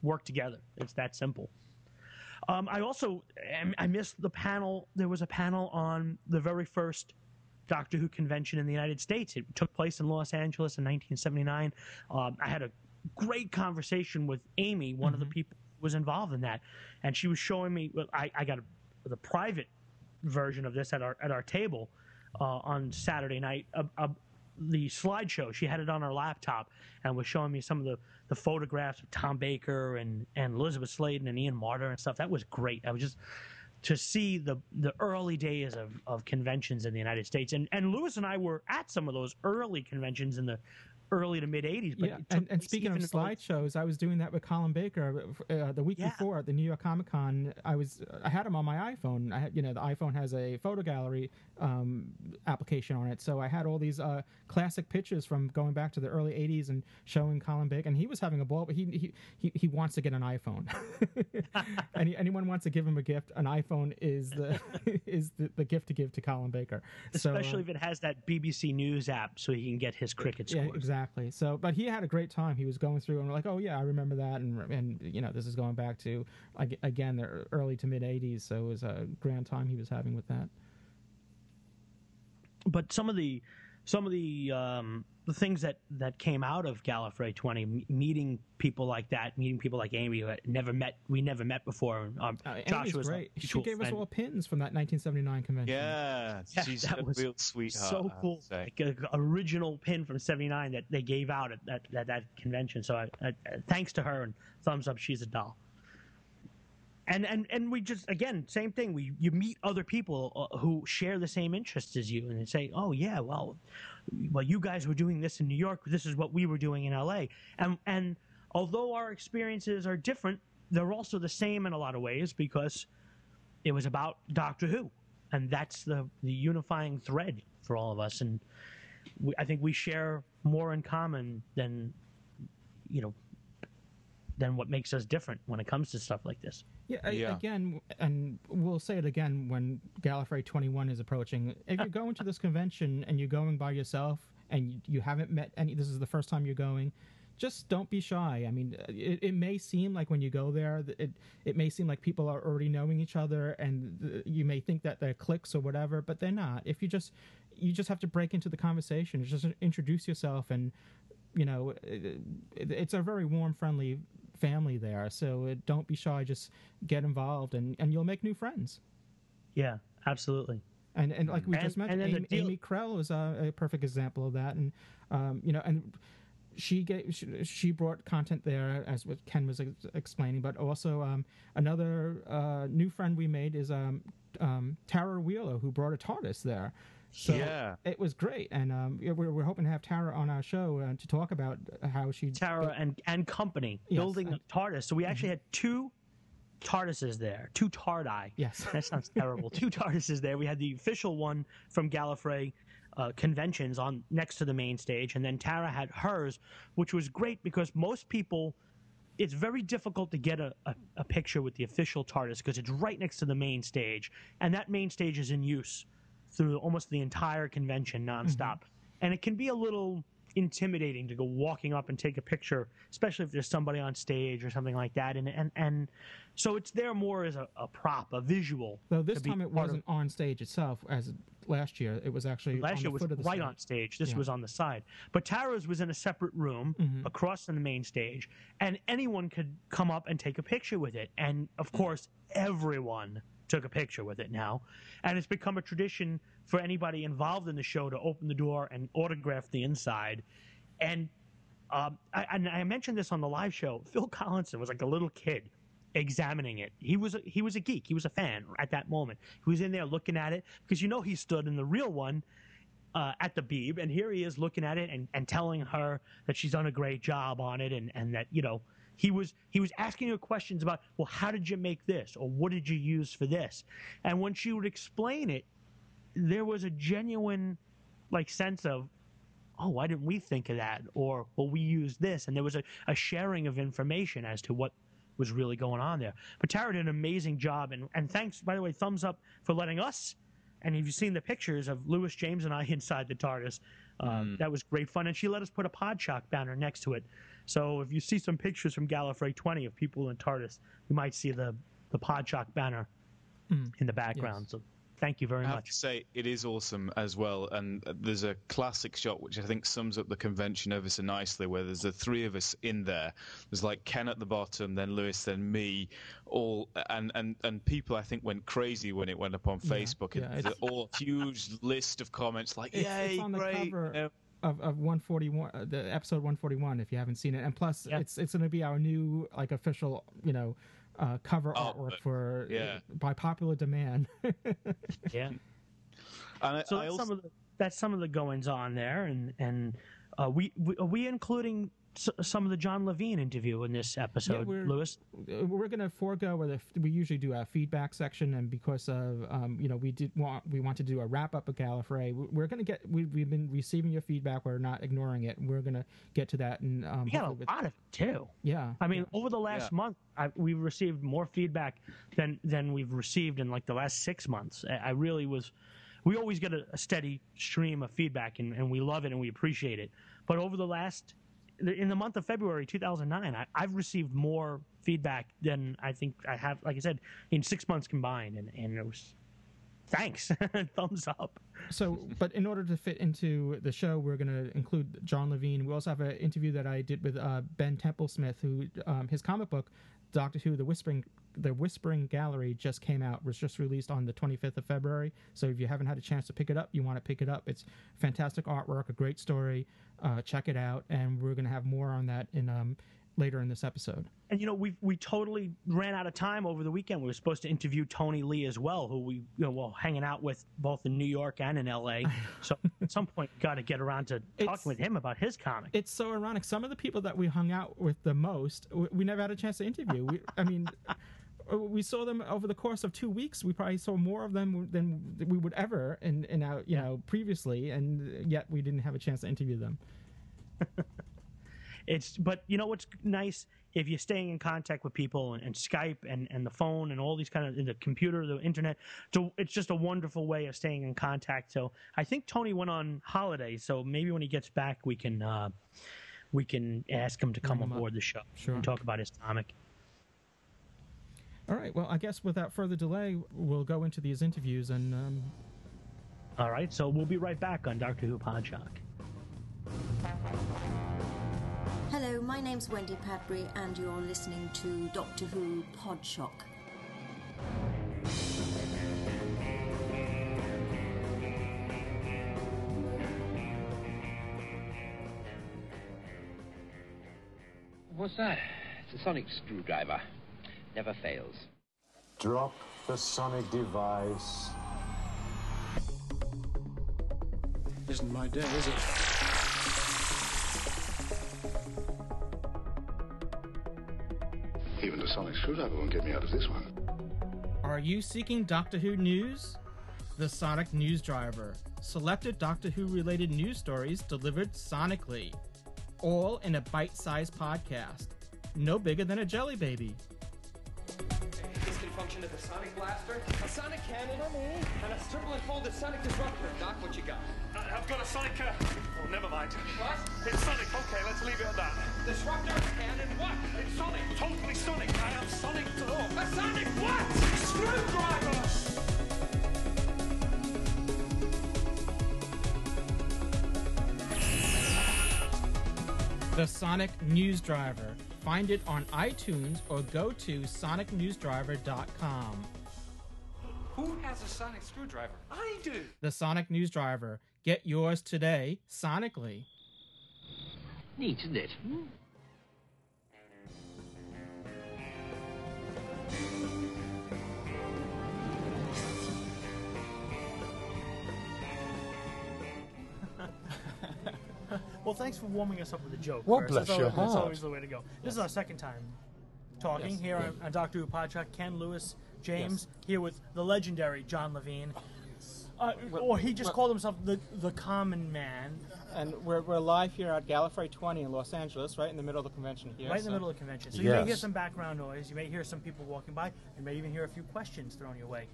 work together it's that simple um, I also I missed the panel. There was a panel on the very first Doctor Who convention in the United States. It took place in Los Angeles in 1979. Um, I had a great conversation with Amy, one of the people who was involved in that, and she was showing me. Well, I, I got a, the private version of this at our at our table uh, on Saturday night. Uh, uh, the slideshow she had it on her laptop and was showing me some of the, the photographs of Tom Baker and, and Elizabeth Sladen and Ian Marter and stuff. That was great. I was just to see the the early days of, of conventions in the United States and and Louis and I were at some of those early conventions in the early to mid 80s. But yeah, and, and speaking of slideshows, I was doing that with Colin Baker uh, the week Yeah. before at the New York Comic Con. I was I had him on my iPhone. I had you know the iPhone has a photo gallery um, application on it, so I had all these uh, classic pictures from going back to the early '80s and showing Colin Baker, and he was having a ball. But he he he, he wants to get an iPhone. Any, anyone wants to give him a gift, an iPhone is the is the, the gift to give to Colin Baker. So, uh, especially if it has that BBC News app so he can get his cricket yeah, scores. Exactly. So, but he had a great time. He was going through and we're like, oh yeah, I remember that, and and you know, this is going back to ag- again the early to mid '80s. So it was a grand time he was having with that. but some of the some of the um, the things that that came out of Gallifrey 20 m- meeting people like that meeting people like Amy who had never met we never met before um, Uh, Josh Amy's was a great. She mutual gave us all pins from that 1979 convention. Yeah, Yeah, she's that a was real sweetheart. so cool like a, a original pin from 79 that they gave out at that at that convention so I, I, thanks to her and thumbs up she's a doll and and and we just again same thing. We you meet other people uh, who share the same interests as you and they say oh yeah well well you guys were doing this in New York. This is what we were doing in LA and and although our experiences are different they're also the same in a lot of ways because it was about Doctor Who. And that's the the unifying thread for all of us. And we, I think we share more in common than you know than what makes us different when it comes to stuff like this Yeah, a- Yeah. again, and we'll say it again when Gallifrey 21 is approaching. If you're going to this convention and you're going by yourself and you, you haven't met any, this is the first time you're going, just don't be shy. I mean, uh, it, it may seem like when you go there, it it may seem like people are already knowing each other, and th- you may think that they're cliques or whatever, but they're not. If you just you just have to break into the conversation, just introduce yourself, and you know, it, it, it's a very warm, friendly family there. So uh, don't be shy. Just get involved, and, and you'll make new friends. yeah absolutely And and like we And- just mentioned, and then the Amy, deal- Amy Krell is a, a perfect example of that. And um, you know, and she gave she, she brought content there as what Ken was ex- explaining, but also um, another uh, new friend we made is um, um, Tara Wheeler, who brought a TARDIS there. So Yeah. it was great, and um, we're, we're hoping to have Tara on our show uh, to talk about how she Tara and and company Yes, building and- TARDIS. So we actually had two TARDISes there, two TARDI. Yes. that sounds terrible. two TARDISes there. We had the official one from Gallifrey uh, conventions on next to the main stage, and then Tara had hers, which was great because most people. It's very difficult to get a, a, a picture with the official TARDIS because it's right next to the main stage, and that main stage is in use through almost the entire convention nonstop. And it can be a little intimidating to go walking up and take a picture, especially if there's somebody on stage or something like that. And and, and so it's there more as a, a prop, a visual. Though this time it wasn't on stage itself, as last year. It was actually Last the year was of right stage. on stage. This Yeah. was on the side. But Tara's was in a separate room Mm-hmm. across from the main stage, and anyone could come up and take a picture with it. And of Mm. course, everyone took a picture with it now, and it's become a tradition for anybody involved in the show to open the door and autograph the inside. And um, I, and I mentioned this on the live show. Phil Collinson was like a little kid examining it. He was a, he was a geek. He was a fan at that moment. He was in there looking at it because you know he stood in the real one uh, at the Beeb, and here he is looking at it and, and telling her that she's done a great job on it, and, and that you know he was he was asking her questions about well how did you make this? Or what did you use for this, and when she would explain it, there was a genuine like sense of oh why didn't we think of that? Or well we used this, and there was a, a sharing of information as to what was really going on there. But Tara did an amazing job, and and thanks by the way, thumbs up for letting us and if you've seen the pictures of Louis James and I inside the TARDIS, uh, that was great fun. And she let us put a Podshock banner next to it. So if you see some pictures from Gallifrey 20 of people in TARDIS, you might see the, the Podshock banner in the background. So thank you very much. I have much. to say it is awesome as well, and there's a classic shot which I think sums up the convention ever so nicely, where there's the three of us in there. There's like Ken at the bottom, then Louis, then me, all and and and people I think went crazy when it went up on Facebook. yeah, and it's- the- all huge list of comments like, It's, "Yay, it's on the great!" cover you know. of, of 141, uh, the episode 141. If you haven't seen it, and plus, Yeah. it's it's going to be our new like official, you know, uh, cover Oh, artwork but- for yeah. by popular demand. Yeah. And I, So I that's also, some of the, that's some of the goings on there, and and uh, we, we are we including s- some of the John Levene interview in this episode, we're- Louis. Uh, we're going to forego where the, we usually do a feedback section, and because of um, you know we did want we want to do a wrap up of Gallifrey, we- we're going to get we, we've been receiving your feedback. We're not ignoring it. We're going to get to that, and um, We got a with- lot of it too. yeah. I mean, over the last Yeah. month, I, we've received more feedback than than we've received in like the last six months. I, I really was. We always get a, a steady stream of feedback, and, and we love it and we appreciate it. But over the last, in the month of February 2009, I, I've received more feedback than I think I have, like I said, in six months combined, and, and it was thanks, thumbs up. So, but in order to fit into the show, we're going to include John Levene. We also have an interview that I did with uh, Ben Templesmith, who um, his comic book Doctor Who: The Whispering The Whispering Gallery just came out. Was just released on the 25th of February. So if you haven't had a chance to pick it up, you want to pick it up. It's fantastic artwork, a great story. Uh, check it out, and we're going to have more on that in um, later in this episode. And you know, we we totally ran out of time over the weekend. We were supposed to interview Tony Lee as well, who we you know were hanging out with both in New York and in L.A. so at some point, got to get around to It's- talking with him about his comic. it's so ironic. Some of the people that we hung out with the most, w- we never had a chance to interview. We, I mean, we saw them over the course of two weeks. We probably saw more of them than we would ever in, in our, you know, previously, and yet we didn't have a chance to interview them. It's but you know what's nice if you're staying in contact with people and, and Skype and, and the phone and all these kind of the computer, the internet. So it's just a wonderful way of staying in contact. So I think Tony went on holiday, so maybe when he gets back, we can uh, we can ask him to come him up. aboard the show Sure. and talk about his comic. All right. Well, I guess without further delay, we'll go into these interviews and. Um, All right, so we'll be right back on Doctor Who Podshock. Hello, my name's Wendy Padbury, and you're listening to Doctor Who Podshock. What's that? It's a sonic screwdriver. Never fails. Drop the sonic device. Isn't my day, is it? Sonic screwdriver won't get me out of this one. Are you seeking Doctor Who news? The Sonic News Driver. Selected Doctor Who related news stories delivered sonically. All in a bite sized podcast. No bigger than a jelly baby. This can function as a sonic blaster, a sonic cannon, and a triple unfolded sonic disruptor. Doc, what you got? I've got a sonic. Uh, oh, never mind. What? It's sonic. Okay, let's leave it at that. Disruptor, cannon, what? It's sonic. Totally sonic. I am sonic. Oh, A sonic what? Screwdriver! The Sonic News Driver. Find it on iTunes or go to sonicnewsdriver.com. Who has a sonic screwdriver? I do. The Sonic News Driver. Get yours today, sonically. Neat, isn't it? Hmm? Well, thanks for warming us up with a joke. Well, first. bless that's your always, That's always the way to go. This is our second time talking Yes. here on, on Doctor Who Podshock. Ken Louis, James, here with the legendary John Levene. Uh, or he just called himself the the common man. And we're, we're live here at Gallifrey 20 in Los Angeles, right in the middle of the convention here. right in the so- middle of the convention. So you may hear Yes. some background noise. You may hear some people walking by. You may even hear a few questions thrown your way.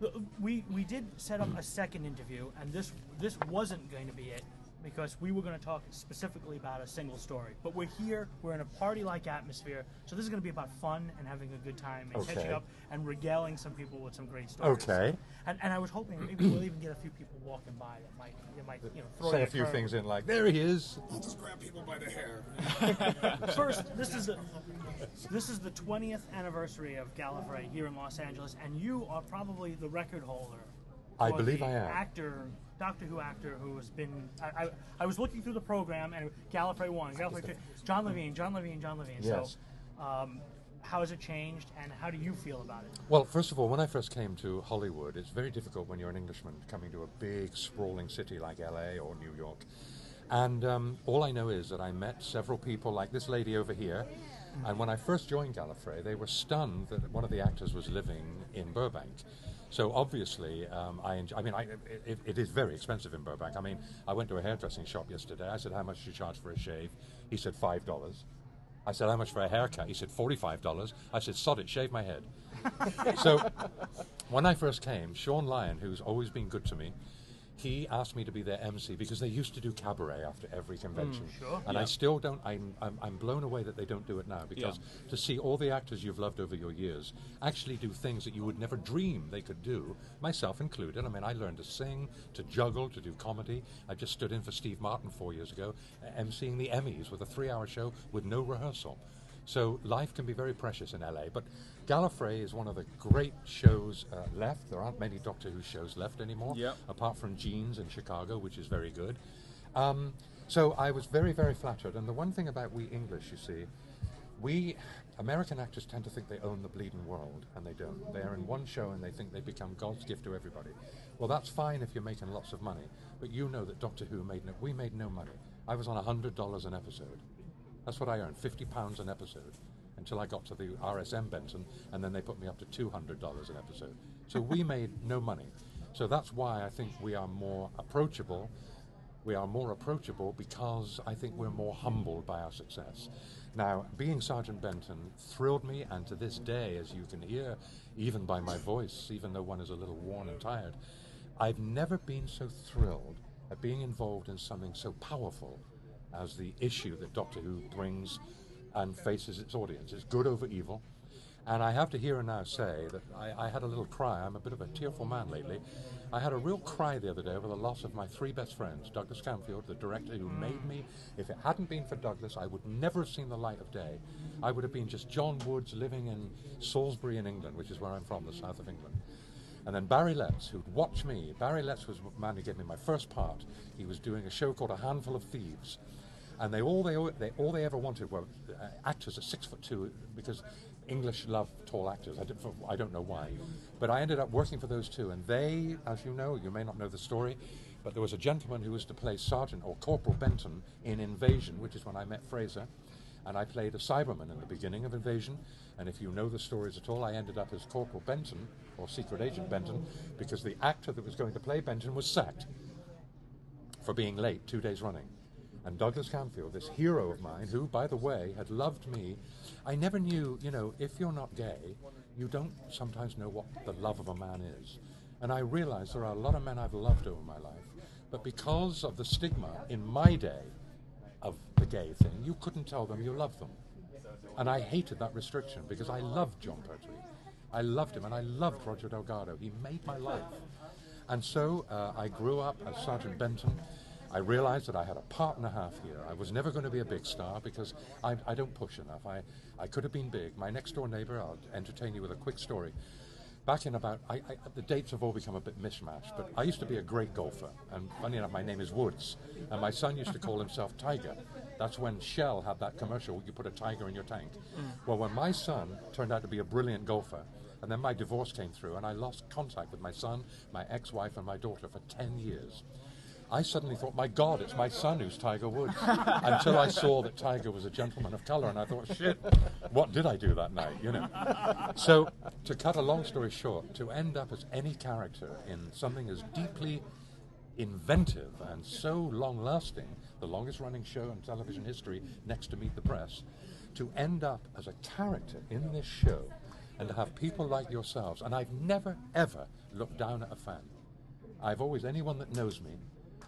The- We we did set up a second interview, and this this wasn't going to be it because we were going to talk specifically about a single story. But we're here. We're in a party-like atmosphere, so this is going to be about fun and having a good time and catching up and regaling some people with some great stories. Okay. And, and I was hoping maybe we'll even get a few people walking by that might that might you know throw Say a few curve. things in like, there he is. I'll just grab people by the hair. First, this is the this is the 20th anniversary of Gallifrey here in Los Angeles, and you are probably the record holder. I believe the I am. Actor, Doctor Who actor who has been. I, I, I was looking through the program and Gallifrey one, Gallifrey two, John Levene, John Levene, John Levene. Yes. So, um, how has it changed, and how do you feel about it? Well, first of all, when I first came to Hollywood, it's very difficult when you're an Englishman coming to a big, sprawling city like LA or New York. And um, all I know is that I met several people like this lady over here. And when I first joined Gallifrey, they were stunned that one of the actors was living in Burbank. So obviously, um, I, enjoy, I mean, I, it, it is very expensive in Burbank. I mean, I went to a hairdressing shop yesterday. I said, "How much do you charge for a shave?" He said, five dollars. I said, "How much for a haircut?" He said, forty-five dollars. I said, "Sod it, shave my head." so when I first came, Shaun Lyon, who's always been good to me, he asked me to be their MC because they used to do cabaret after every convention. sure. And Yeah. I still don't, I'm, I'm, I'm blown away that they don't do it now because to see all the actors you've loved over your years actually do things that you would never dream they could do, myself included. I mean, I learned to sing, to juggle, to do comedy. I just stood in for Steve Martin four years ago, uh, emceeing the Emmys with a three hour show with no rehearsal. So life can be very precious in LA. But Gallifrey is one of the great shows uh, left. There aren't many Doctor Who shows left anymore, Yep. apart from Jeans in Chicago, which is very good. Um, so I was very, very flattered. And the one thing about we English, you see, we American actors tend to think they own the bleeding world, and they don't. They're in one show and they think they become God's gift to everybody. Well, that's fine if you're making lots of money, but you know that Doctor Who made no, we made no money. I was on hundred dollars an episode. That's what I earned, fifty pounds an episode, until I got to the RSM Benton, and then they put me up to two hundred dollars an episode. So we made no money. So that's why I think we are more approachable. We are more approachable because I think we're more humbled by our success. Now, being Sergeant Benton thrilled me, and to this day, as you can hear, even by my voice, even though one is a little worn and tired, I've never been so thrilled at being involved in something so powerful as the issue that Doctor Who brings and faces its audience. It's good over evil. And I have to here and now say that I, I had a little cry. I'm a bit of a tearful man lately. I had a real cry the other day over the loss of my three best friends Douglas Camfield, the director who made me. If it hadn't been for Douglas, I would never have seen the light of day. I would have been just John Woods living in Salisbury in England, which is where I'm from, the south of England. And then Barry Letts, who'd watch me. Barry Letts was the man who gave me my first part. He was doing a show called A Handful of Thieves. And they all they, they all they ever wanted were uh, actors at six foot two because English love tall actors. I, did, I don't know why, but I ended up working for those two. And they, as you know, you may not know the story, but there was a gentleman who was to play Sergeant or Corporal Benton in Invasion, which is when I met Frazer, and I played a Cyberman in the beginning of Invasion. And if you know the stories at all, I ended up as Corporal Benton or Secret Agent Benton because the actor that was going to play Benton was sacked for being late two days running. And Douglas Camfield, this hero of mine, who, by the way, had loved me, I never knew, you know, if you're not gay, you don't sometimes know what the love of a man is. And I realized there are a lot of men I've loved over my life, but because of the stigma in my day of the gay thing, you couldn't tell them you loved them. And I hated that restriction because I loved Jon Pertwee. I loved him and I loved Roger Delgado. He made my life. And so uh, I grew up as Sergeant Benton. I realized that I had a part and a half here. I was never going to be a big star because I, I don't push enough. I, I could have been big. My next door neighbor, I'll entertain you with a quick story. back in about, I, I, the dates have all become a bit mishmashed, but I used to be a great golfer, and funny enough, my name is Woods, and my son used to call himself Tiger. That's when Shell had that commercial where you put a tiger in your tank. Mm. Well, when my son turned out to be a brilliant golfer, and then my divorce came through, and I lost contact with my son, my ex wife, and my daughter for 10 years. I suddenly thought, my God, it's my son who's Tiger Woods. Until I saw that Tiger was a gentleman of colour, and I thought, shit, what did I do that night, you know? So, to cut a long story short, to end up as any character in something as deeply inventive and so long lasting, the longest running show in television history next to Meet the Press, to end up as a character in this show and to have people like yourselves, and I've never ever looked down at a fan. I've always, anyone that knows me,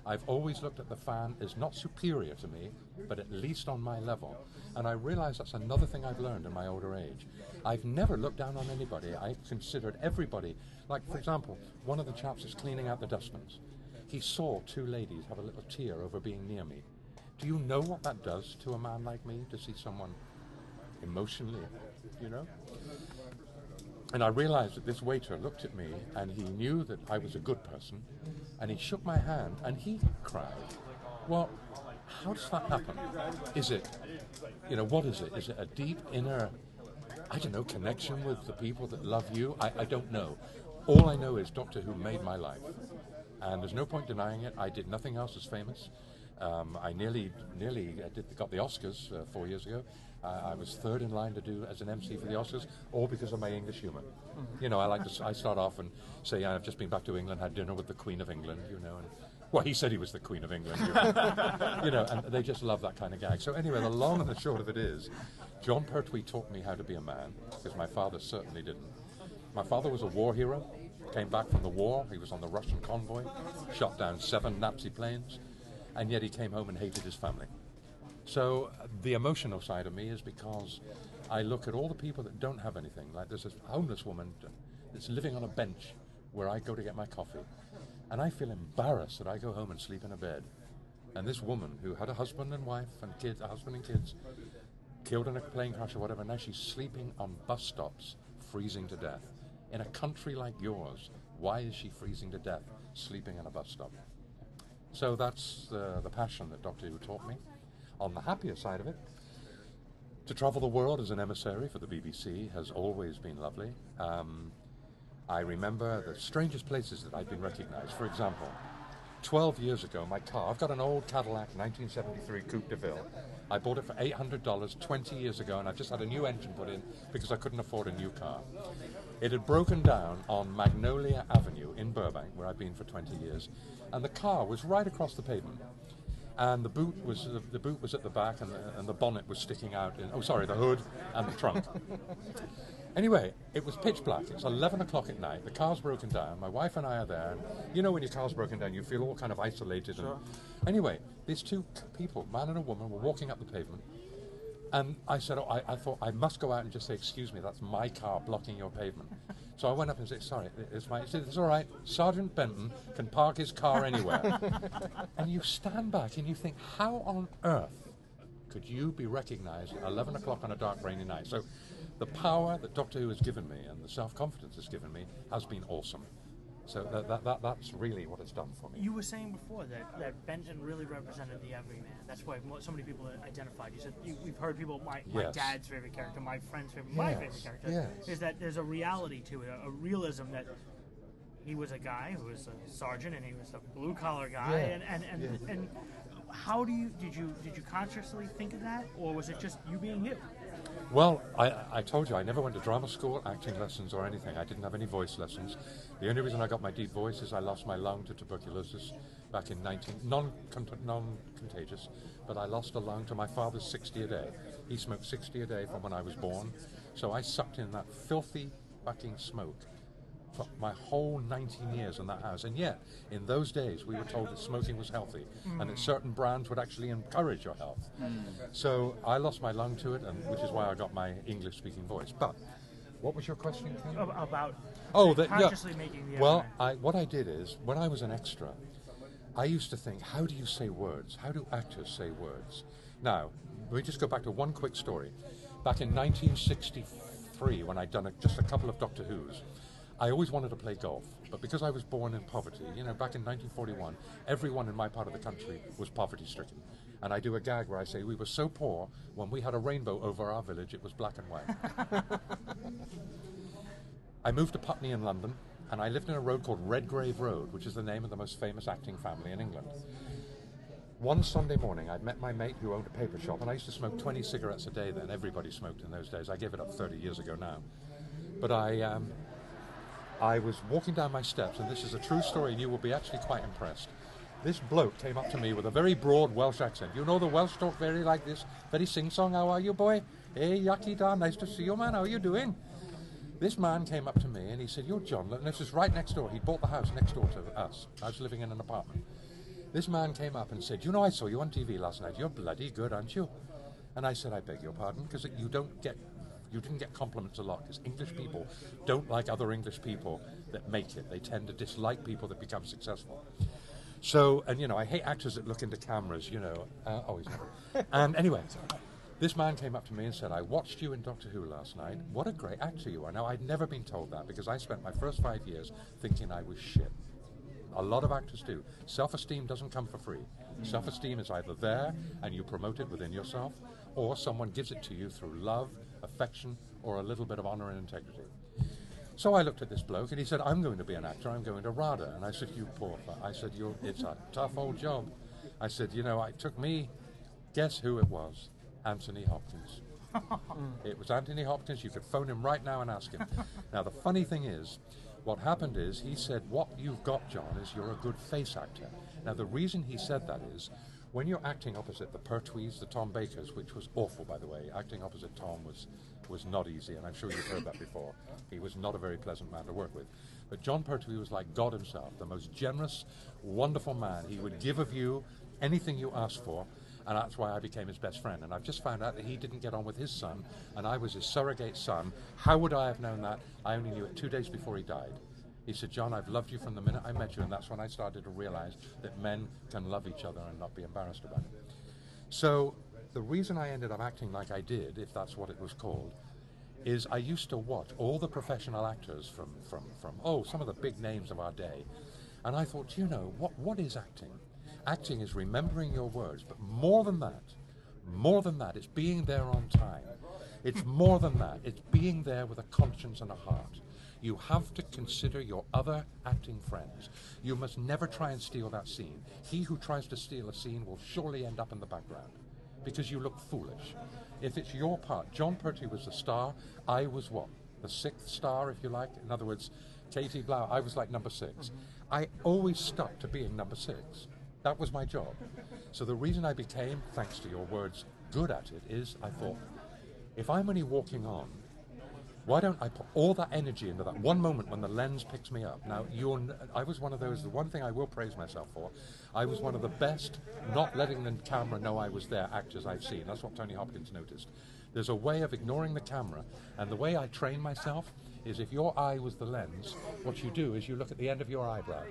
I've always looked at the fan as not superior to me, but at least on my level. And I realize that's another thing I've learned in my older age. I've never looked down on anybody. I've considered everybody, like, for example, one of the chaps is cleaning out the dustbins. He saw two ladies have a little tear over being near me. Do you know what that does to a man like me to see someone emotionally, you know? And I realized that this waiter looked at me and he knew that I was a good person and he shook my hand and he cried. Well, how does that happen? Is it, you know, what is it? Is it a deep inner, I don't know, connection with the people that love you? I, I don't know. All I know is Doctor Who made my life. And there's no point denying it. I did nothing else as famous. Um, I nearly, nearly uh, did, got the Oscars uh, four years ago. Uh, I was third in line to do as an MC for the Oscars, all because of my English humour. You know, I like to. I start off and say, "I've just been back to England, had dinner with the Queen of England." You know, and well, he said he was the Queen of England. You know, you know and they just love that kind of gag. So anyway, the long and the short of it is, Jon Pertwee taught me how to be a man because my father certainly didn't. My father was a war hero. Came back from the war. He was on the Russian convoy, shot down seven Nazi planes, and yet he came home and hated his family. So the emotional side of me is because I look at all the people that don't have anything. Like there's this homeless woman that's living on a bench where I go to get my coffee, and I feel embarrassed that I go home and sleep in a bed. And this woman who had a husband and wife and kids, a husband and kids, killed in a plane crash or whatever, now she's sleeping on bus stops, freezing to death. In a country like yours, why is she freezing to death, sleeping on a bus stop? So that's uh, the passion that Doctor Who taught me. On the happier side of it, to travel the world as an emissary for the BBC has always been lovely. Um, I remember the strangest places that I've been recognised. For example, 12 years ago, my car, I've got an old Cadillac 1973 Coupe de Ville. I bought it for $800 20 years ago, and I've just had a new engine put in because I couldn't afford a new car. It had broken down on Magnolia Avenue in Burbank, where I've been for 20 years, and the car was right across the pavement. And the boot was the, the boot was at the back, and the, and the bonnet was sticking out. In, oh, sorry, the hood and the trunk. Anyway, it was pitch black. It's 11 o'clock at night. The car's broken down. My wife and I are there. You know, when your car's broken down, you feel all kind of isolated. And anyway, these two people, man and a woman, were walking up the pavement. And I said, oh, I, I thought I must go out and just say, excuse me, that's my car blocking your pavement. So I went up and said, sorry, it's my, he said, it's all right. Sergeant Benton can park his car anywhere. and you stand back and you think, how on earth could you be recognized at 11 o'clock on a dark, rainy night? So the power that Doctor Who has given me and the self confidence it's given me has been awesome. So that, that, that, that's really what it's done for me. You were saying before that, that Benton really represented the everyman. That's why so many people identified. You said you, we've heard people. My, my Yes. dad's favorite character, my friend's favorite, my favorite character. yes. Is that there's a reality to it, a, a realism that he was a guy who was a sergeant and he was a blue collar guy. And and and, and how do you did you did you consciously think of that, or was it just you being you? Well, I, I told you I never went to drama school, acting lessons, or anything. I didn't have any voice lessons. The only reason I got my deep voice is I lost my lung to tuberculosis back in 19 non non contagious, but I lost a lung to my father's 60 a day. He smoked 60 a day from when I was born, so I sucked in that filthy fucking smoke my whole 19 years in that house. And yet, in those days, we were told that smoking was healthy and that mm. certain brands would actually encourage your health. Mm. So I lost my lung to it, and which is why I got my English speaking voice. But what was your question, Ken? About Oh, that, yeah. consciously making the Well. I, what I did is, when I was an extra, I used to think, how do you say words? How do actors say words? Now, let me just go back to one quick story. Back in 1963, when I'd done a, just a couple of Doctor Who's, I always wanted to play golf, but because I was born in poverty, you know, back in 1941, everyone in my part of the country was poverty stricken. And I do a gag where I say we were so poor when we had a rainbow over our village, it was black and white. I moved to Putney in London, and I lived in a road called Redgrave Road, which is the name of the most famous acting family in England. One Sunday morning, I'd met my mate who owned a paper shop, and I used to smoke 20 cigarettes a day then. Everybody smoked in those days. I gave it up 30 years ago now. But I, um, I was walking down my steps, and this is a true story, and you will be actually quite impressed. This bloke came up to me with a very broad Welsh accent. You know the Welsh talk very like this, very sing-song. How are you, boy? Hey, Iechyd da, nice to see you, man. How are you doing? This man came up to me and he said, You're John. And this is right next door. He bought the house next door to us. I was living in an apartment. This man came up and said, You know, I saw you on TV last night. You're bloody good, aren't you? And I said, I beg your pardon, because you don't get. You didn't get compliments a lot because English people don't like other English people that make it. They tend to dislike people that become successful. So, and you know, I hate actors that look into cameras, you know. Uh, he's and anyway, this man came up to me and said, I watched you in Doctor Who last night. What a great actor you are. Now, I'd never been told that because I spent my first five years thinking I was shit. A lot of actors do. Self esteem doesn't come for free. Self esteem is either there and you promote it within yourself, or someone gives it to you through love, affection, or a little bit of honor and integrity. So I looked at this bloke and he said, I'm going to be an actor, I'm going to RADA. And I said, You poor fuck. I said, You're, It's a tough old job. I said, You know, it took me, guess who it was? Anthony Hopkins. it was Anthony Hopkins. You could phone him right now and ask him. now, the funny thing is, what happened is he said, What you've got, John, is you're a good face actor. Now, the reason he said that is when you're acting opposite the Pertwees, the Tom Bakers, which was awful, by the way, acting opposite Tom was, was not easy, and I'm sure you've heard that before. He was not a very pleasant man to work with. But Jon Pertwee was like God himself, the most generous, wonderful man. He would give of you anything you asked for, and that's why I became his best friend. And I've just found out that he didn't get on with his son, and I was his surrogate son. How would I have known that? I only knew it two days before he died. He said, John, I've loved you from the minute I met you, and that's when I started to realize that men can love each other and not be embarrassed about it. So, the reason I ended up acting like I did, if that's what it was called, is I used to watch all the professional actors from, from, from oh, some of the big names of our day, and I thought, you know, what, what is acting? Acting is remembering your words, but more than that, more than that, it's being there on time. It's more than that, it's being there with a conscience and a heart. You have to consider your other acting friends. You must never try and steal that scene. He who tries to steal a scene will surely end up in the background because you look foolish. If it's your part, Jon Pertwee was the star, I was what? The sixth star, if you like. In other words, Katie Blau, I was like number 6 mm-hmm. I always stuck to being number six. That was my job. So the reason I became, thanks to your words, good at it is I thought, if I'm only walking on, why don't I put all that energy into that one moment when the lens picks me up? Now, you're, I was one of those, the one thing I will praise myself for, I was one of the best not letting the camera know I was there actors I've seen. That's what Tony Hopkins noticed. There's a way of ignoring the camera, and the way I train myself is if your eye was the lens, what you do is you look at the end of your eyebrow.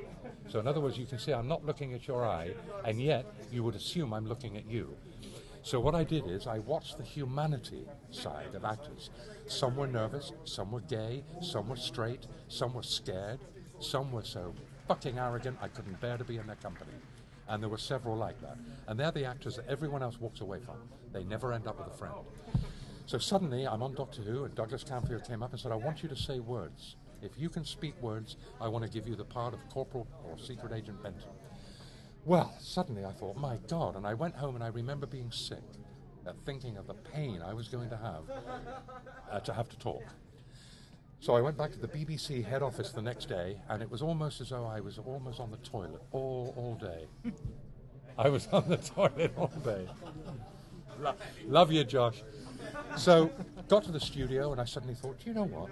So, in other words, you can see I'm not looking at your eye, and yet you would assume I'm looking at you. So, what I did is I watched the humanity side of actors. Some were nervous, some were gay, some were straight, some were scared, some were so fucking arrogant I couldn't bear to be in their company. And there were several like that. And they're the actors that everyone else walks away from. They never end up with a friend. So suddenly I'm on Doctor Who, and Douglas Camfield came up and said, I want you to say words. If you can speak words, I want to give you the part of Corporal or Secret Agent Benton. Well, suddenly I thought, my God, and I went home and I remember being sick, at thinking of the pain I was going to have uh, to have to talk. So I went back to the BBC head office the next day, and it was almost as though I was almost on the toilet all, all day. I was on the toilet all day. Lo- love you, Josh. So, got to the studio, and I suddenly thought, you know what?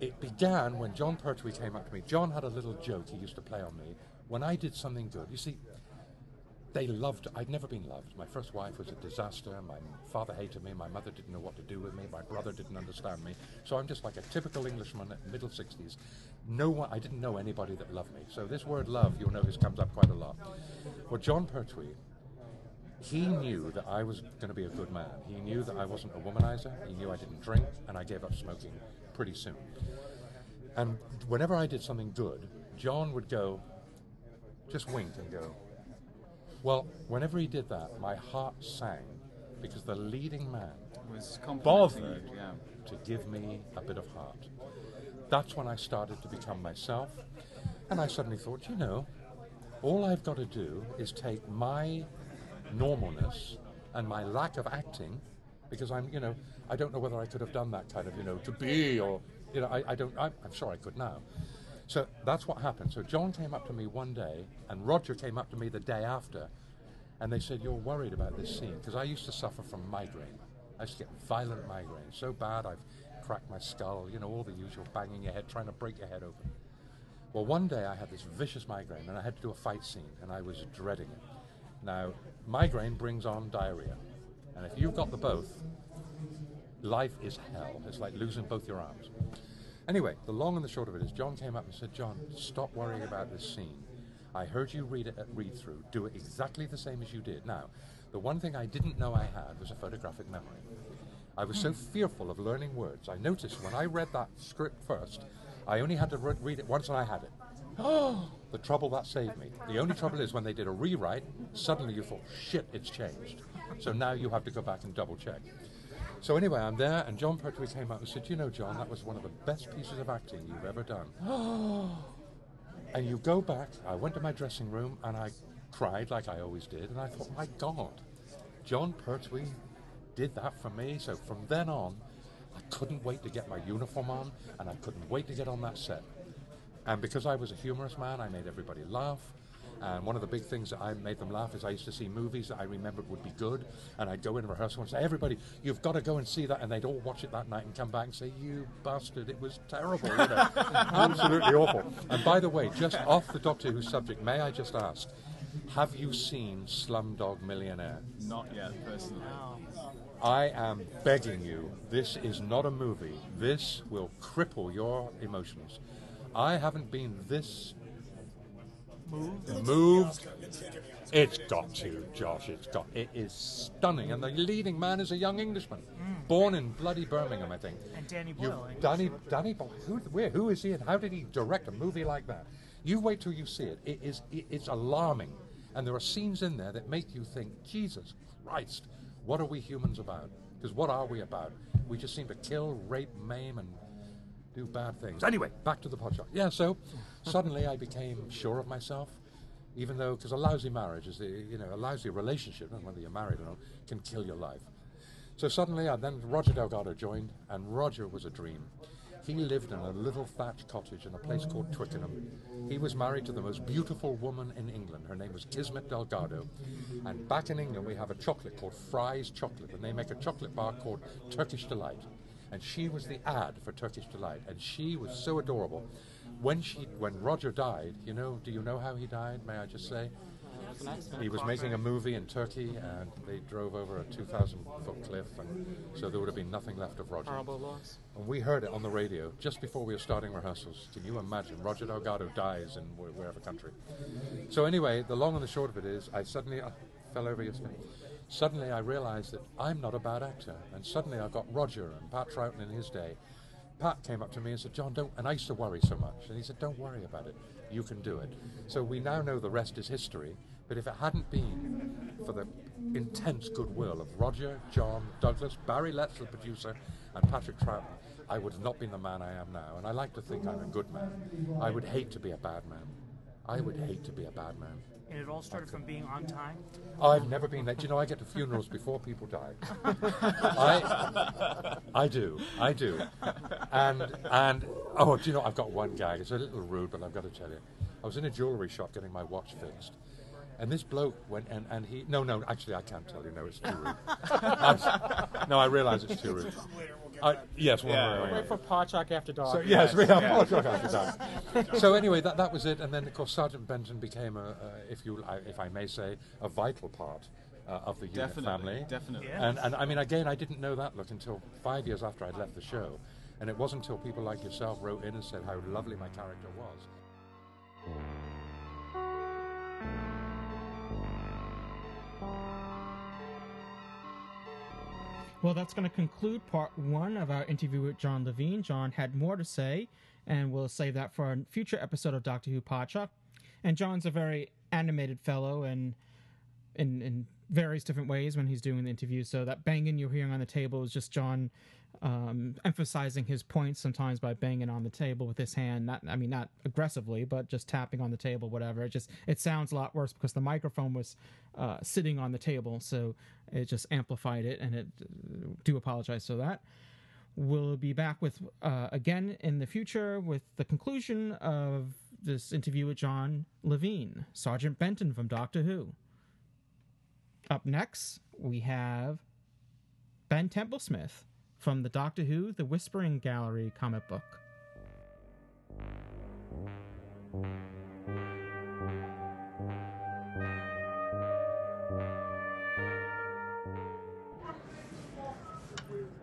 It began when Jon Pertwee came up to me. John had a little joke he used to play on me. When I did something good, you see, they loved. I'd never been loved. My first wife was a disaster. My father hated me. My mother didn't know what to do with me. My brother didn't understand me. So I'm just like a typical Englishman at middle 60s. No one. I didn't know anybody that loved me. So this word love, you'll notice, comes up quite a lot. Well, Jon Pertwee he knew that I was going to be a good man. He knew that I wasn't a womanizer. He knew I didn't drink, and I gave up smoking pretty soon. And whenever I did something good, John would go, just wink and go. Well, whenever he did that, my heart sang because the leading man Was bothered yeah. to give me a bit of heart. That's when I started to become myself, and I suddenly thought, you know, all I've got to do is take my normalness and my lack of acting, because I'm, you know, I don't know whether I could have done that kind of, you know, to be or, you know, I, I don't, I'm, I'm sure I could now. So that's what happened. So John came up to me one day, and Roger came up to me the day after, and they said, You're worried about this scene, because I used to suffer from migraine. I used to get violent migraine, so bad I've cracked my skull, you know, all the usual banging your head, trying to break your head open. Well, one day I had this vicious migraine, and I had to do a fight scene, and I was dreading it. Now, migraine brings on diarrhea, and if you've got the both, life is hell. It's like losing both your arms. Anyway, the long and the short of it is, John came up and said, "John, stop worrying about this scene. I heard you read it at read through. Do it exactly the same as you did." Now, the one thing I didn't know I had was a photographic memory. I was so hmm. fearful of learning words. I noticed when I read that script first, I only had to re- read it once and I had it. Oh, the trouble that saved me. The only trouble is when they did a rewrite, suddenly you thought, shit, it's changed. So now you have to go back and double check. So anyway, I'm there, and Jon Pertwee came up and said, "You know, John, that was one of the best pieces of acting you've ever done." and you go back. I went to my dressing room and I cried like I always did, and I thought, "My God, Jon Pertwee did that for me." So from then on, I couldn't wait to get my uniform on, and I couldn't wait to get on that set. And because I was a humorous man, I made everybody laugh. And one of the big things that I made them laugh is I used to see movies that I remembered would be good, and I'd go in rehearsal and say, "Everybody, you've got to go and see that," and they'd all watch it that night and come back and say, "You bastard, it was terrible, you know? absolutely awful." And by the way, just off the Doctor Who subject, may I just ask, have you seen Slumdog Millionaire? Not yet, personally. I am begging you, this is not a movie. This will cripple your emotions. I haven't been this moved. It's got to, Josh. It's got. It is stunning, and the leading man is a young Englishman, mm. born in bloody Birmingham, I think. And Danny You, Boyle. English. Danny, Danny Boyle. Who, where, who is he, and how did he direct a movie like that? You wait till you see it. It is. It, it's alarming, and there are scenes in there that make you think, Jesus Christ, what are we humans about? Because what are we about? We just seem to kill, rape, maim, and do bad things. Anyway, back to the Podshock. Yeah, so suddenly I became sure of myself, even though, because a lousy marriage is, the, you know, a lousy relationship, not whether you're married or not, can kill your life. So suddenly, I, then Roger Delgado joined, and Roger was a dream. He lived in a little thatched cottage in a place called Twickenham. He was married to the most beautiful woman in England. Her name was Kismet Delgado. And back in England, we have a chocolate called Fry's Chocolate, and they make a chocolate bar called Turkish Delight. And she was the ad for Turkish Delight, and she was so adorable. When she, when Roger died, you know, do you know how he died? May I just say? He was making a movie in Turkey, and they drove over a 2,000 foot cliff, and so there would have been nothing left of Roger. Horrible loss. And we heard it on the radio just before we were starting rehearsals. Can you imagine? Roger Delgado dies in wherever country. So anyway, the long and the short of it is, I suddenly I fell over yesterday. Suddenly I realised that I'm not a bad actor, and suddenly I got Roger and Pat Troughton in his day. Pat came up to me and said, "John, don't." And I used to worry so much, and he said, "Don't worry about it. You can do it." So we now know the rest is history. But if it hadn't been for the intense goodwill of Roger, John, Douglas, Barry Letts, the producer, and Patrick Troughton, I would have not been the man I am now. And I like to think I'm a good man. I would hate to be a bad man. I would hate to be a bad man. And it all started from being on time. I've never been late. Do you know I get to funerals before people die? I, I do, I do, and and oh, do you know I've got one gag. It's a little rude, but I've got to tell you. I was in a jewellery shop getting my watch fixed, and this bloke went and, and he no no actually I can't tell you no it's too rude. I'm- no, I realise it's too rude. I, yes, one Yeah, more. wait for Podshock After Dark. So, yes, we have Yeah. Podshock After Dark. so anyway, that, that was it, and then of course Sergeant Benton became a, a if you I- if I may say, a vital part uh, of the unit Definitely, family. definitely. And and I mean again, I didn't know that look until five years after I'd left the show, and it wasn't until people like yourself wrote in and said how lovely my character was. Well, that's going to conclude part one of our interview with John Levene. John had more to say, and we'll save that for a future episode of Doctor Who Podshock. And John's a very animated fellow, and in in various different ways when he's doing the interview. So that banging you're hearing on the table is just John um, emphasizing his points sometimes by banging on the table with his hand. Not, I mean, not aggressively, but just tapping on the table, whatever. It just it sounds a lot worse because the microphone was uh, sitting on the table, so it just amplified it. And it do apologize for that. We'll be back with uh, again in the future with the conclusion of this interview with John Levene, Sergeant Benton from Doctor Who. Up next, we have Ben Templesmith from the Doctor Who The Whispering Gallery comic book.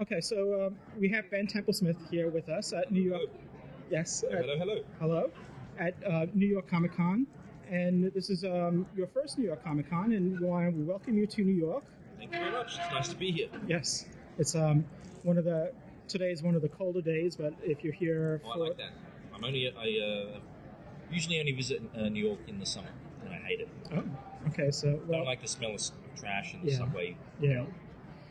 Okay, so um, we have Ben Templesmith here with us at New York. Yes. Hello, at- hello, hello. Hello. At uh, New York Comic Con. And this is um, your first New York Comic Con, and we welcome you to New York. Thank you very much. It's nice to be here. Yes, it's um, one of the today is one of the colder days, but if you're here Oh, I like that. I'm only I uh, usually only visit uh, New York in the summer, and I hate it. oh, okay, so I don't like the smell of trash in the Yeah. subway. yeah.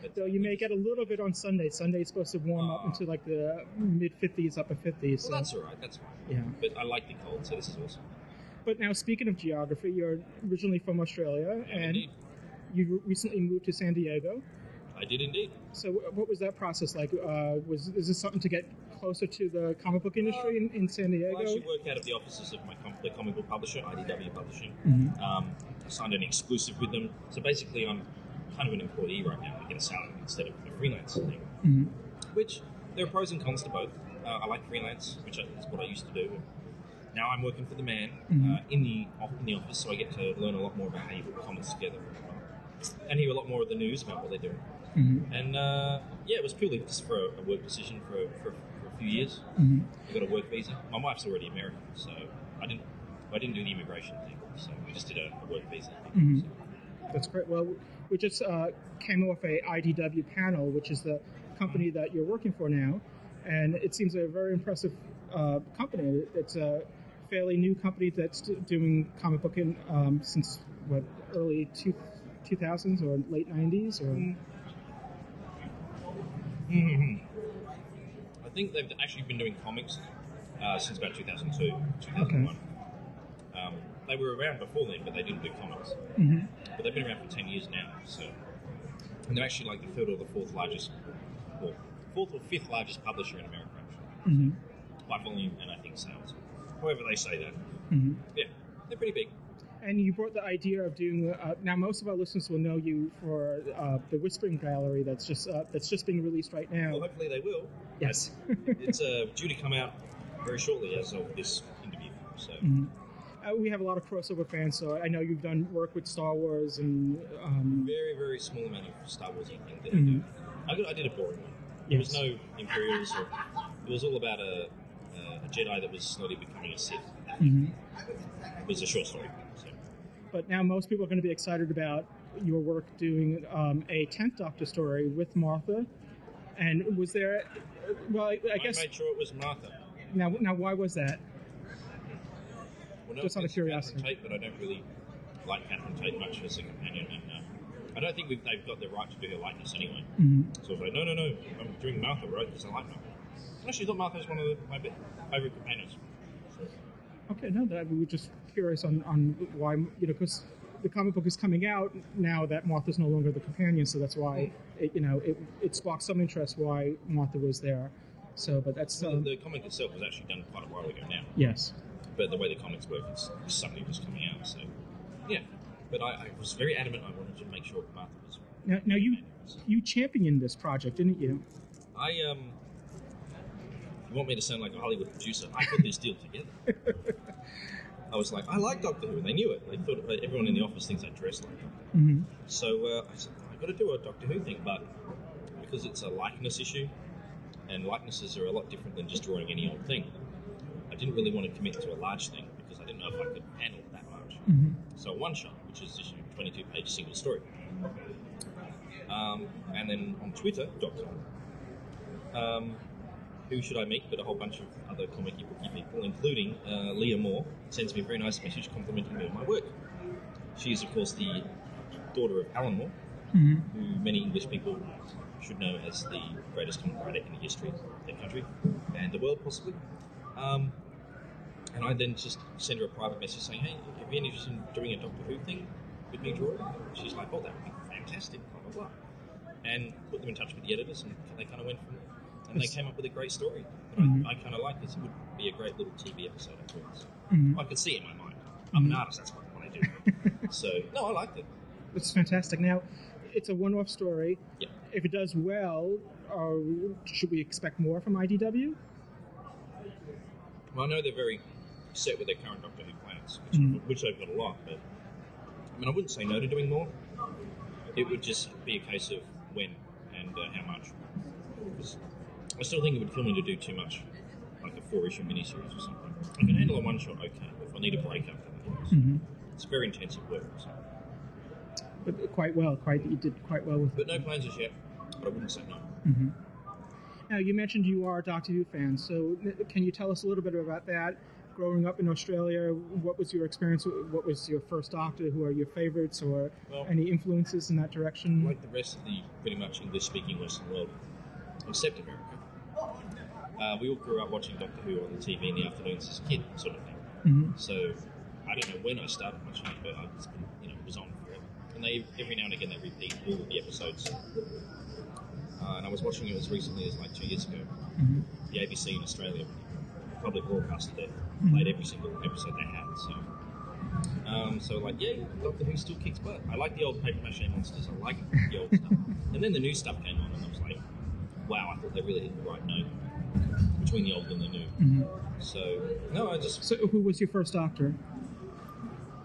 But so you may get a little bit on Sunday. Sunday's supposed to warm up into like the mid 50s, upper 50s. Well, so- that's all right. That's fine. Yeah. But I like the cold, so this is awesome. But now, speaking of geography, you're originally from Australia, Yeah, and indeed. you recently moved to San Diego. I did indeed. So, what was that process like? Uh, was is this something to get closer to the comic book industry in, in San Diego? I actually work out of the offices of my com- the comic book publisher, IDW Publishing. Mhm. Um, I signed an exclusive with them, so basically I'm kind of an employee right now. I get a salary instead of a freelance thing. Mhm. Which there are pros and cons to both. Uh, I like freelance, which is what I used to do. Now I'm working for the man Mhm. uh, in the in the office, so I get to learn a lot more about how you put comics together, and hear a lot more of the news about what they're doing. Mhm. And uh, yeah, it was purely just for a, a work decision for, for, for a few years. Mhm. I got a work visa. My wife's already American, so I didn't I didn't do the immigration thing. So we just did a, a work visa. Mhm. That's great. Well, we just uh, came off a IDW panel, which is the company that you're working for now, and it seems a very impressive uh, company. It's a fairly new company that's doing comic booking um, since what early two, 2000s or late 90s or Mhm. I think they've actually been doing comics uh, since about 2002, 2001. Um, they were around before then, but they didn't do comics. Mhm. But they've been around for 10 years now. So, and they're actually like the third or the fourth largest, or fourth or fifth largest publisher in America, actually, Mhm. by volume and I think sales. However they say that. Mhm. Yeah, they're pretty big. And you brought the idea of doing. Uh, now, most of our listeners will know you for uh, the Whispering Gallery that's just uh, that's just being released right now. Well, hopefully they will. Yes. it's uh, due to come out very shortly as of this interview. So. Mhm. Uh, we have a lot of crossover fans, so I know you've done work with Star Wars and. Um, very, very small amount of Star Wars thing that Mhm. I do. I, did a boring one. There was no Imperials, or it was all about a, a Jedi that was slowly becoming a Sith. Mhm. It was a short story. So. But now most people are going to be excited about your work doing um, a tenth Doctor story with Martha. And was there? Well, I, I guess I made sure it was Martha. now. Now, why was that? Well, no Just out of curiosity. Catherine Tate, but I don't really like Catherine Tate much as a companion, and uh, I don't think they've got the right to do her likeness anyway. Mhm. So I was like, no, no, no, I'm doing Martha, right? Because I like Martha. I actually thought Martha was one of the, my favourite companions. So, Okay, no, that we just curious on, on why you know because the comic book is coming out now that Martha's no longer the companion, so that's why it, you know it, it sparked some interest why Martha was there. So, but that's um, the comic itself was actually done quite a while ago now. yes. But the way the comics work, it's suddenly just coming out. So, yeah. But I, I was very adamant. I wanted to make sure Martha was. Now, now you you championed this project, didn't you? I um. You want me to sound like a Hollywood producer? I put this deal together. I was like, I like Doctor Who, and they knew it. They thought everyone in the office thinks I dress like Doctor. Mhm. So uh, I said, I've got to do a Doctor Who thing, but because it's a likeness issue, and likenesses are a lot different than just drawing any old thing, I didn't really want to commit to a large thing because I didn't know if I could handle it that large. Mhm. So one shot, which is issue 22 page single story. Um, and then on Twitter, Dr. Um, who should I meet but a whole bunch of other comic booky people, including uh, Leah Moore, sends me a very nice message complimenting me on my work. She is, of course, the daughter of Alan Moore, Mhm. who many English people should know as the greatest comic writer in the history of their country and the world, possibly. Um, and I then just send her a private message saying, "Hey, have you any interest in doing a Doctor Who thing with me drawing?" She's like, "Oh, that would be fantastic." Blah blah blah. And put them in touch with the editors, and they kind of went from there. And they came up with a great story that Mhm. I, I kind of like. This it would be a great little TV episode afterwards. Mhm. I could see it in my mind. I'm an Mhm. artist. That's what I do. so no, I liked it. It's fantastic. Now, it's a one-off story. Yeah. If it does well, uh, should we expect more from IDW? Well, I know they're very set with their current Doctor Who plans, which, Mhm. which they've got a lot. But I mean, I wouldn't say no to doing more. It would just be a case of when and uh, how much. I still think it would kill me to do too much, like a four-issue miniseries or something. I can handle a one-shot okay. If I need a break after that, Mhm. it's very intensive work. So. But quite well. Quite you did quite well with But no plans as yet. But I wouldn't say no. hmm Now, you mentioned you are a Doctor Who fan, so can you tell us a little bit about that? Growing up in Australia, what was your experience? What was your first Doctor? Who are your favorites, or Well- any influences in that direction? like the rest of the pretty much English-speaking Western world, except America. Uh, we all grew up watching Doctor Who on the TV in the afternoons as a kid, sort of thing. Mhm. So I don't know when I started watching it, but it's been, you know, it was on forever. And they every now and again they repeat all of the episodes. Uh, and I was watching it as recently as like two years ago. Mhm. The ABC in Australia, public broadcaster there, Mhm. played every single episode they had. So. Um, so like, yeah, Doctor Who still kicks butt. I like the old paper mache monsters. I like the old stuff. And then the new stuff came on, and I was like, wow, I thought they really hit the right note between the old and the new. Mhm. So no, I just So, who was your first Doctor?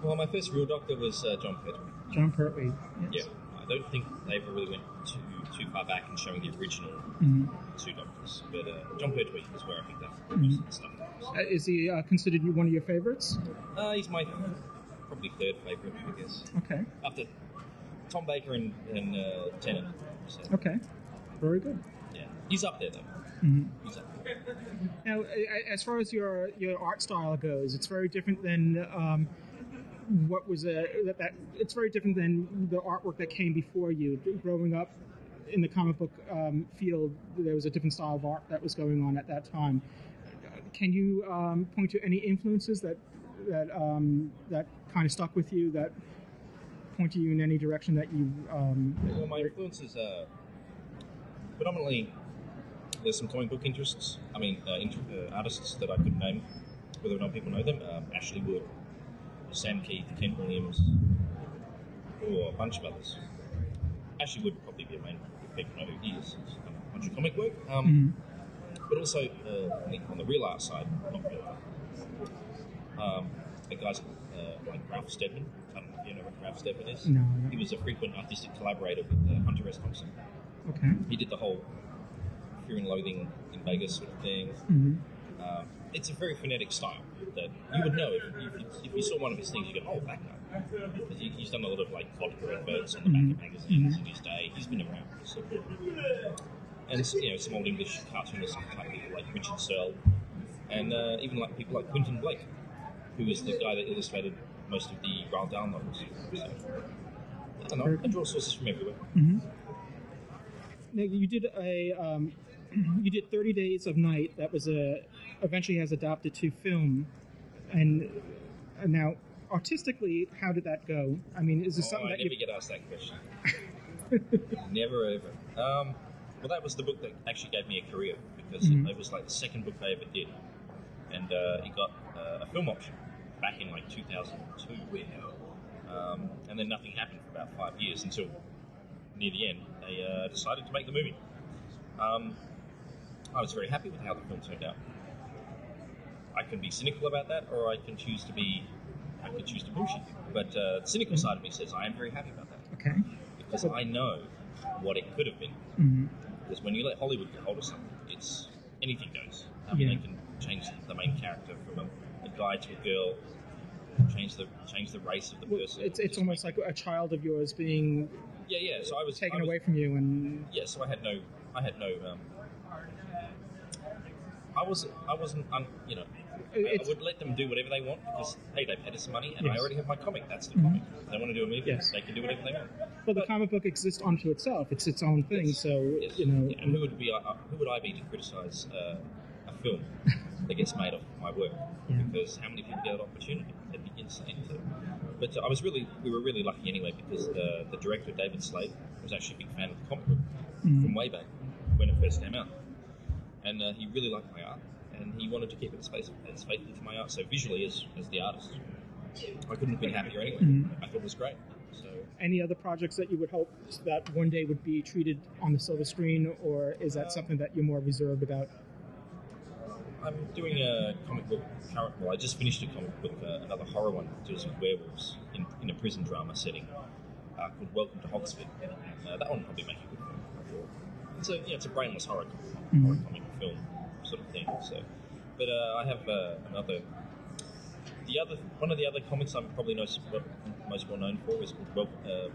well, my first real Doctor was uh, Jon Pertwee. Jon Pertwee. Yeah, I don't think they ever really went too too far back in showing the original Mhm. two Doctors, but uh, Jon Pertwee is where I picked up Mhm. most of the stuff. Uh, is he uh, considered you one of your favorites? Uh, he's my probably third favourite, I guess. Okay. After Tom Baker and, and uh, Tennant. So, Okay. Very good. yeah, he's up there though. Mhm. There. Now, as far as your your art style goes, it's very different than um, what was a that, that. It's very different than the artwork that came before you. Growing up in the comic book um, field, there was a different style of art that was going on at that time. Can you um, point to any influences that that um, that kind of stuck with you that point you in any direction that you? Um, Well, my influences are predominantly there's some comic book interests. I mean, uh, inter- uh, artists that I could name, whether or not people know them. Um, Ashley Wood, Sam Kieth, Kent Williams, or a bunch of others. Ashley Wood would probably be a main people know who he is. He's done a bunch of comic work. Um, But also uh, on the- real art side, not real art. Um, the guys uh, like Ralph Steadman. I don't know if you know what Ralph Steadman is. No, no. He was a frequent artistic collaborator with uh, Hunter S. Thompson. Okay. He did the whole Fear and Loathing in Vegas sort of thing. Mhm. Um, it's a very phonetic style that you would know if, if, you, if you saw one of his things. You go, "Oh, that guy," because he, he's done a lot of like vodka adverts on the back of magazines in his day. He's been around. So. And you know, some old English cartoonists like people like Richard Searle, and uh, even like people like Quentin Blake, who was the guy that illustrated most of the Roald Dahl novels. So, I don't know. I draw sources from everywhere. hmm Now you did a um, you did Thirty Days of Night. That was a eventually has adapted to film, and uh, now artistically, how did that go? I mean, is this Oh, something I that never you? get asked that question. never ever. Um, well, that was the book that actually gave me a career because Mhm. it, was like the second book I ever did, and uh, it got uh, a film option back in like 2002. Um, and then nothing happened for about five years until near the end they uh, decided to make the movie. Um, I was very happy with how the film turned out. I can be cynical about that, or I can choose to be, I can choose to bullshit. But uh, the cynical side of me says I am very happy about that Okay. because I know what it could have been. Mhm. Because when you let Hollywood get hold of something, it's anything goes. I mean, Yeah. they can change the main character from a, a guy to a girl, change the change the race of the person. It's it's almost like a child of yours being Yeah, yeah. So I was taken I was- away from you, and Yeah, so I had no, I had no. Um, I wasn't, I wasn't, um, you know, I, I would let them do whatever they want because hey, they paid us money and I already have my comic. That's the Mhm. comic. If they want to do a movie, Yes. they can do whatever they want. well, the comic book exists unto itself. It's its own thing. So you know, Yeah, and who would be, uh, who would I be to criticize uh, a film that gets made off my work? Yeah. Because how many people get that opportunity? It'd be insane to. But uh, I was really, we were really lucky anyway because the, the director David Slade was actually a big fan of the comic book Mhm. from way back when it first came out, and uh, he really liked my art, and he wanted to keep it as faithful, as faithful to my art. So visually, as, as the artist, I couldn't have been happier anyway. Mhm. I thought it was great. So any other projects that you would hope that one day would be treated on the silver screen, or is that something that you're more reserved about? I'm doing a comic book current. Well, I just finished a comic book, uh, another horror one, that deals with werewolves in, in a prison drama setting uh, called Welcome to Hoxford. And, uh, that one will probably make a good film. I thought. It's a yeah, it's a brainless horror, Mhm. horror comic film sort of thing. So, but uh, I have uh, another. The other one of the other comics I'm probably most most well known for is called well, uh,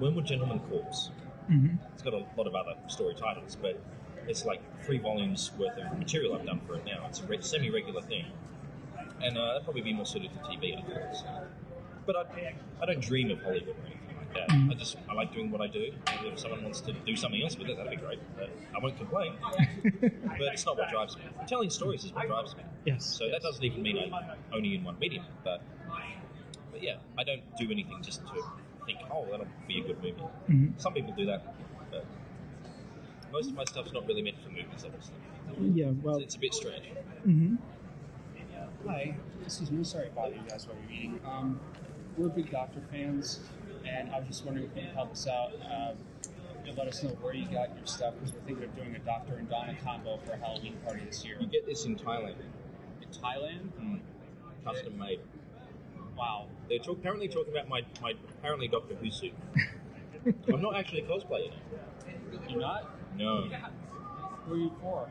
Wormwood Gentleman Corpse. Mm-hmm. It's got a lot of other story titles, but it's like three volumes worth of material I've done for it now. It's a re- semi-regular thing, and uh, that'd probably be more suited to TV, I thought. So. But I, I don't dream of Hollywood or anything like that. Mm. I just I like doing what I do. And if someone wants to do something else with it, that'd be great. But I won't complain. but it's not what drives me. Telling stories is what drives me. Yes. So that doesn't even mean I'm only in one medium, but but yeah, I don't do anything just to think, oh, that'll be a good movie. Mhm. Some people do that, but most of my stuff's not really meant for movies, obviously. Yeah, well, It's a bit strange. hmm Hi, excuse me. Sorry to bother you guys while you're eating. Um, we're big Doctor fans, and I was just wondering if you could help us out. Um, let us know where you got your stuff because we're thinking of doing a Doctor and Donna combo for a Halloween party this year. You get this in Thailand. In Thailand? Mm. Custom made. Wow. They're talk- apparently talking about my, my apparently Doctor Who suit. I'm not actually a cosplayer. You're not? No, Who are you for?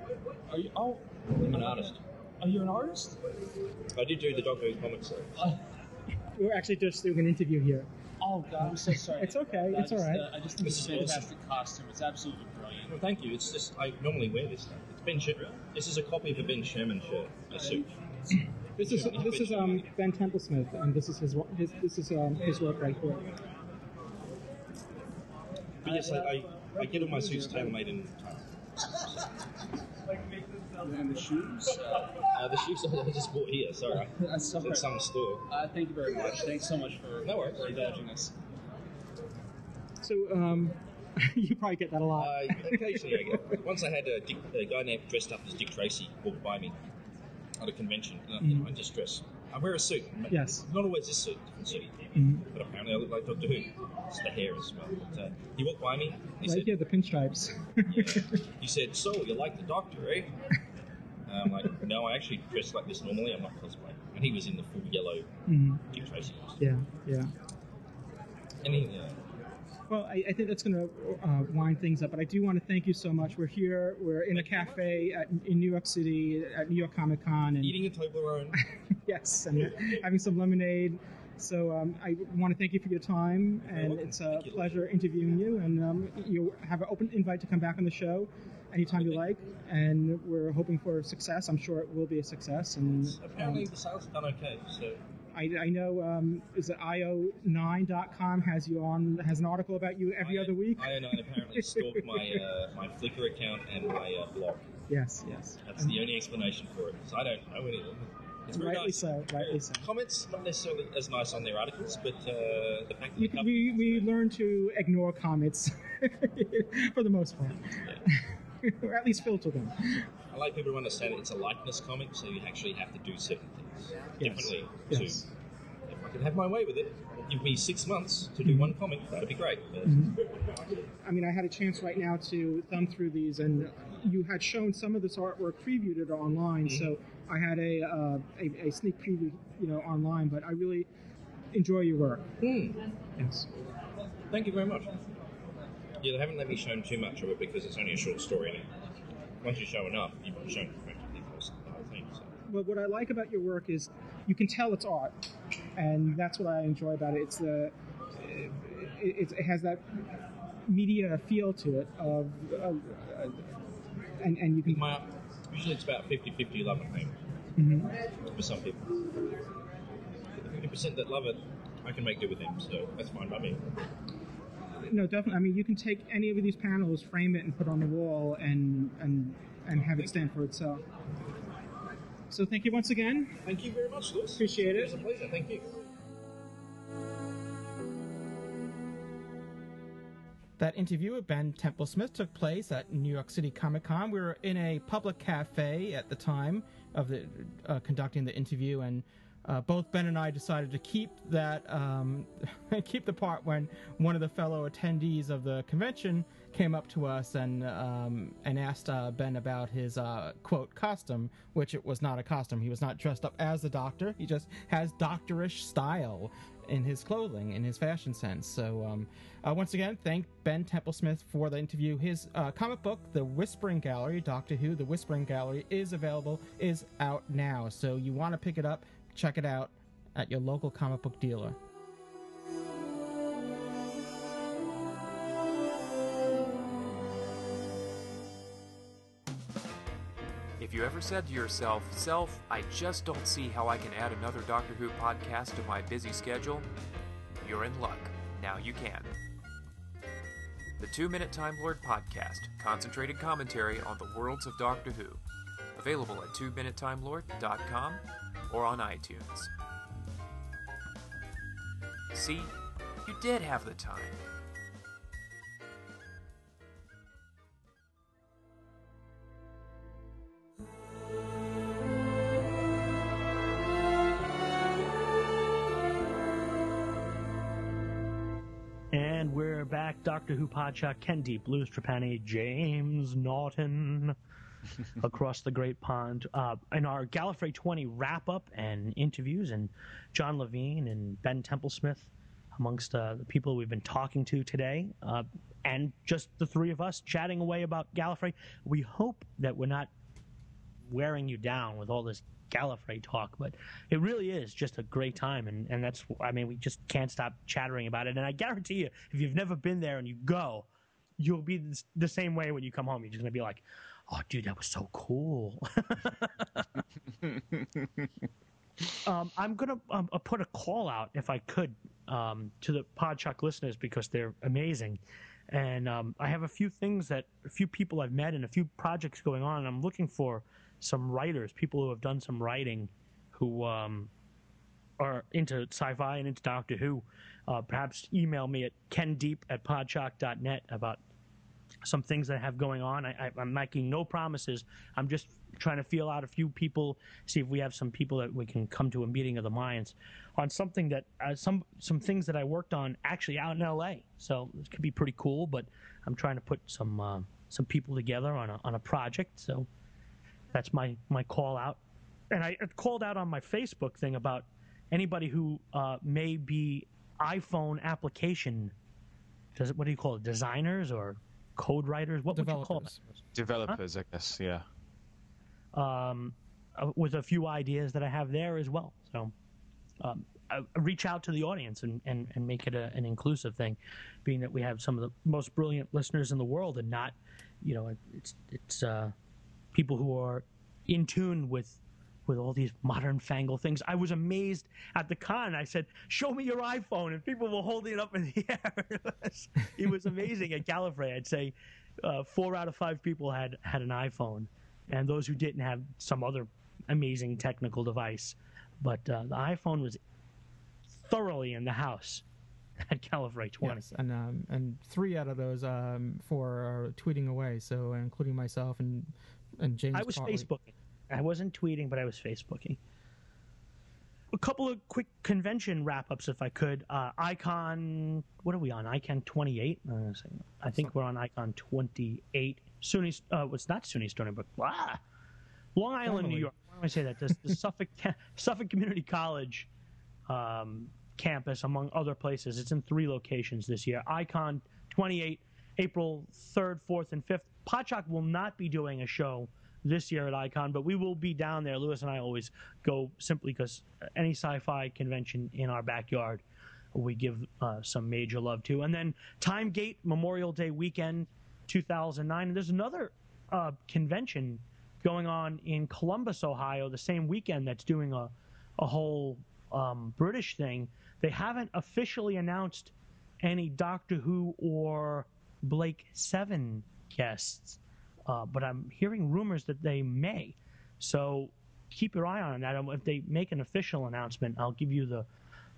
Are you? Oh, I'm an artist. are you an artist? I did do the Doctor Who comics though. We're actually just doing an interview here. Oh God, I'm so sorry. It's okay, I it's all right. just, uh, I just think This it's a is fantastic costume. It's absolutely brilliant. Well, thank you. It's just I normally wear this stuff. It's Ben Sher- This is a copy of a Ben Sherman shirt, a suit. This is this is um Ben Templesmith, and this is his his this is um his work right here. But yes, I, I, I get all my suits tailor made in And the shoes. Uh, Uh, the shoes I just bought here. Sorry, That's it's in some store. Uh, thank you very much. Thanks so much for, No worries. for indulging us. So um, you probably get that a lot. Uh, occasionally, I get. Once I had a, Dick, a guy named dressed up as Dick Tracy walk by me at a convention. And I, you know, I just dress. I wear a suit. Yes. Not always this suit, different suit. Mhm. But apparently, I look like Doctor Who. It's the hair as well. But, uh, he walked by me. He right said, here, the pinstripes. He said, "So you like the Doctor, eh?" And I'm like, "No, I actually dress like this normally. I'm not cosplaying." And he was in the full yellow Mhm. Dick Tracy. costume. Yeah, yeah. He, uh, Well, I, I think that's going to uh, wind things up, but I do want to thank you so much. We're here, we're in a cafe at, in New York City at New York Comic Con, and eating a Toblerone. yes, and having some lemonade. So um, I want to thank you for your time, and it's a pleasure interviewing you. And um, you have an open invite to come back on the show anytime you like. And we're hoping for success. I'm sure it will be a success. And apparently um, the sales have done okay. So I, I know um, is it io9.com has you on has an article about you every other week. IO9 apparently stalked my uh, my Flickr account and my uh, blog. Yes, yes. That's the only explanation for it. So I don't know any. It's rightly nice. so. Rightly so. Comments not necessarily as nice on their articles, but uh, the fact that You we, we learn to ignore comments for the most part, or at least filter them. I like people to understand it. It's a likeness comic, so you actually have to do certain things Yes. differently. Yes. To, if I could have my way with it, give me six months to do mm-hmm. one comic, that'd be great. But mm-hmm. I mean, I had a chance right now to thumb through these, and you had shown some of this artwork previewed it online, so mm-hmm. I had a, uh, a a sneak preview, you know, online. But I really enjoy your work. Hmm. Yes. Thank you very much. Yeah, they haven't let me show too much of it because it's only a short story. And once you show enough, you've shown practically most of the whole thing. So. But what I like about your work is you can tell it's art, and that's what I enjoy about it. It's the it, it, has that media feel to it. Of, uh, and and you can. My, usually it's about 50-50 love and hate Mhm. for some people. The fifty percent that love it, I can make do with them, so that's fine by me. No, definitely. I mean, you can take any of these panels, frame it, and put it on the wall, and and and have it stand for itself. So thank you once again. Thank you very much, Louis. Appreciate It it. was a pleasure. Thank you. That interview with Ben Templesmith took place at New York City Comic Con. We were in a public cafe at the time of the uh, conducting the interview, and uh, both Ben and I decided to keep that um, keep the part when one of the fellow attendees of the convention came up to us and um, and asked uh, Ben about his uh, quote costume, which it was not a costume. He was not dressed up as the Doctor. He just has doctorish style in his clothing, in his fashion sense. So, um, uh, once again, thank Ben Templesmith for the interview. His uh, comic book, The Whispering Gallery, Doctor Who, The Whispering Gallery, is available, is out now. So, you want to pick it up, check it out at your local comic book dealer. If you ever said to yourself, Self, I just don't see how I can add another Doctor Who podcast to my busy schedule, you're in luck. Now you can. The Two Minute Time Lord podcast, concentrated commentary on the worlds of Doctor Who. Available at twominutetimelord.com or on iTunes. See, you did have the time. And we're back. Doctor Who Podshock, Ken Deep, Louis Trapani, James Naughton, across the Great Pond. Uh, in our Gallifrey 20 wrap up and interviews, and John Levene and Ben Templesmith, amongst uh, the people we've been talking to today, uh, and just the three of us chatting away about Gallifrey. We hope that we're not wearing you down with all this Gallifrey talk, but it really is just a great time, and, and that's I mean we just can't stop chattering about it. And I guarantee you, if you've never been there and you go, you'll be the, same way when you come home. You're just gonna be like, "Oh, dude, that was so cool." um, I'm gonna um, uh, put a call out if I could um, to the Podshock listeners because they're amazing, and um, I have a few things that a few people I've met and a few projects going on. And I'm looking for some writers, people who have done some writing, who um, are into sci-fi and into Doctor Who. Uh, perhaps email me at kendeep at podshock.net about some things that I have going on. I, I'm making no promises. I'm just trying to feel out a few people, see if we have some people that we can come to a meeting of the minds on something that uh, some some things that I worked on actually out in L.A. So it could be pretty cool. But I'm trying to put some uh, some people together on a on a project. So that's my my call out. And I called out on my Facebook thing about anybody who uh, may be iPhone application. Does it, what do you call it? Designers or code writers? What would you call them? Developers, I guess. Yeah. um, uh, with a few ideas that I have there as well. So um, I, I reach out to the audience and, and, and make it a, an inclusive thing, being that we have some of the most brilliant listeners in the world and not, you know, it's it's uh, people who are in tune with with all these modern fangle things. I was amazed at the con. I said, "Show me your iPhone," and people were holding it up in the air. it, was, it was amazing at Gallifrey. I'd say uh, four out of five people had had an iPhone, and those who didn't have some other amazing technical device. But uh, the iPhone was thoroughly in the house at Gallifrey 20. Yes, and um, and three out of those um, four are tweeting away. So including myself and and James. I was Bartley. Facebooking. I wasn't tweeting, but I was Facebooking. A couple of quick convention wrap ups, if I could. Uh, Icon, what are we on? Icon 28? Uh, I think we're on Icon 28. SUNY, uh, it's not SUNY Stony Brook. Ah! Long Island, New York. Why do I say that? The, the Suffolk, Suffolk Community College um, campus, among other places. It's in three locations this year. Icon 28, April 3rd, 4th, and 5th. Podshock will not be doing a show this year at Icon, but we will be down there. Louis and I always go simply because any sci-fi convention in our backyard, we give uh, some major love to. And then Timegate Memorial Day weekend 2009. And there's another uh, convention going on in Columbus, Ohio, the same weekend that's doing a, a whole um, British thing. They haven't officially announced any Doctor Who or Blake Seven guests, uh, but I'm hearing rumors that they may. So keep your eye on that. If they make an official announcement, I'll give you the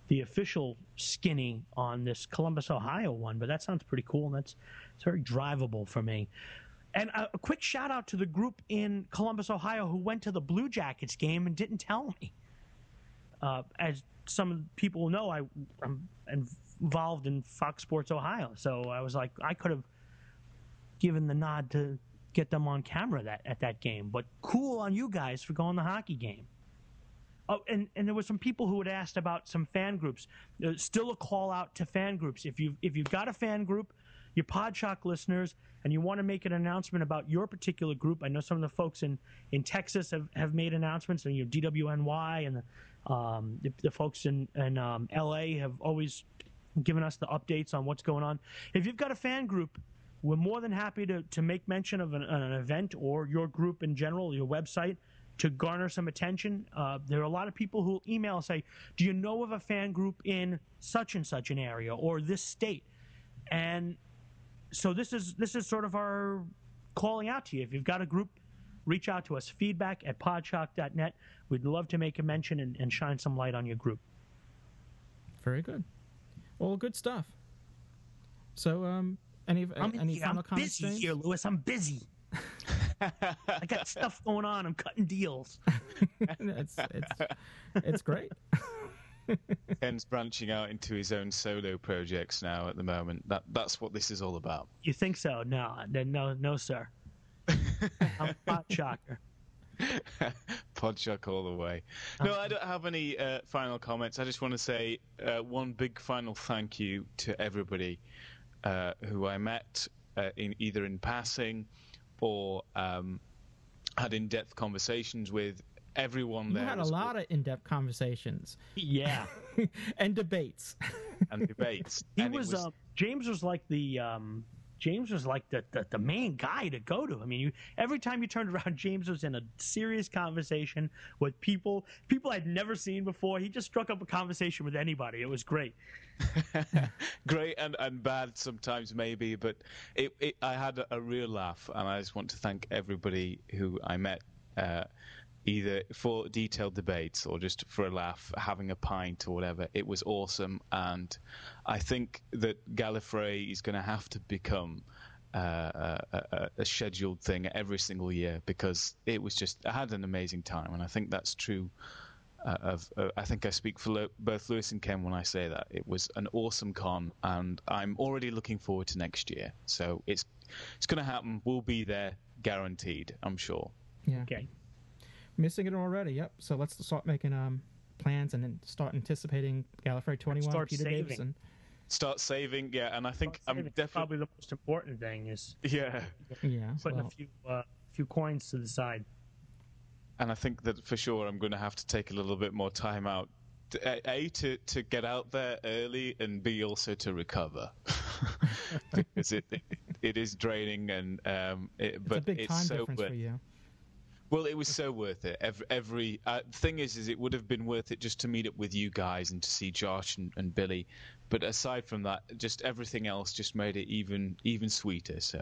the official skinny on this Columbus, Ohio one. But that sounds pretty cool, and that's it's very drivable for me. And a, a quick shout out to the group in Columbus, Ohio, who went to the Blue Jackets game and didn't tell me. Uh, as some people know, I, I'm involved in Fox Sports Ohio, so I was like, I could have given the nod to get them on camera that at that game. But cool on you guys for going to the hockey game. Oh, and, and there were some people who had asked about some fan groups. There's still a call out to fan groups. If you if you've got a fan group, your Podshock listeners, and you want to make an announcement about your particular group, I know some of the folks in, in Texas have, have made announcements, and your DWNY and the, um, the, the folks in, in um, LA have always given us the updates on what's going on. If you've got a fan group, we're more than happy to, to make mention of an, an event or your group in general, your website, to garner some attention. Uh, there are a lot of people who email say, Do you know of a fan group in such and such an area or this state? And so this is this is sort of our calling out to you. If you've got a group, reach out to us. Feedback at podshock.net. We'd love to make a mention and, and shine some light on your group. Very good. All good stuff. So, um, any I'm, any I'm final comments? busy James? here, Louis. I'm busy. I got stuff going on. I'm cutting deals. it's, it's, it's great. Ken's branching out into his own solo projects now at the moment. That that's what this is all about. You think so? No, no, no, sir. I'm a pot shocker. Podshock all the way. No, I don't have any uh, final comments. I just want to say uh, one big final thank you to everybody uh, who I met uh, in either in passing or um, had in-depth conversations with. Everyone You there had a was lot of in-depth conversations. Yeah. and debates. and debates. He and it was, uh, James was like the um, James was like the, the the main guy to go to. I mean, you, every time you turned around, James was in a serious conversation with people people I'd never seen before. He just struck up a conversation with anybody. It was great. great and, and bad sometimes maybe but it, it I had a, real laugh and I just want to thank everybody who I met uh, either for detailed debates or just for a laugh having a pint or whatever it was awesome and I think that Gallifrey is going to have to become uh, a, a, a scheduled thing every single year because it was just I had an amazing time and I think that's true uh, of uh, I think I speak for Lo- both Louis and Ken when I say that it was an awesome con, and I'm already looking forward to next year. So it's it's going to happen. We'll be there, guaranteed. I'm sure. Yeah. Okay. Missing it already. Yep. So let's start making um plans and then start anticipating Gallifrey 21. Start Peter saving. Davison. Start saving, yeah, and I think I'm definitely probably the most important thing is yeah, Yeah. putting well, a few uh, few coins to the side. and I think that for sure I'm going to have to take a little bit more time out. A, a to to get out there early, and B also to recover because it, it it is draining and um it, it's but a big it's so difference worth for you. Well, it was so worth it. Every, every uh, thing is, is it would have been worth it just to meet up with you guys and to see Josh and, and Billy. But aside from that, just everything else just made it even even sweeter. So,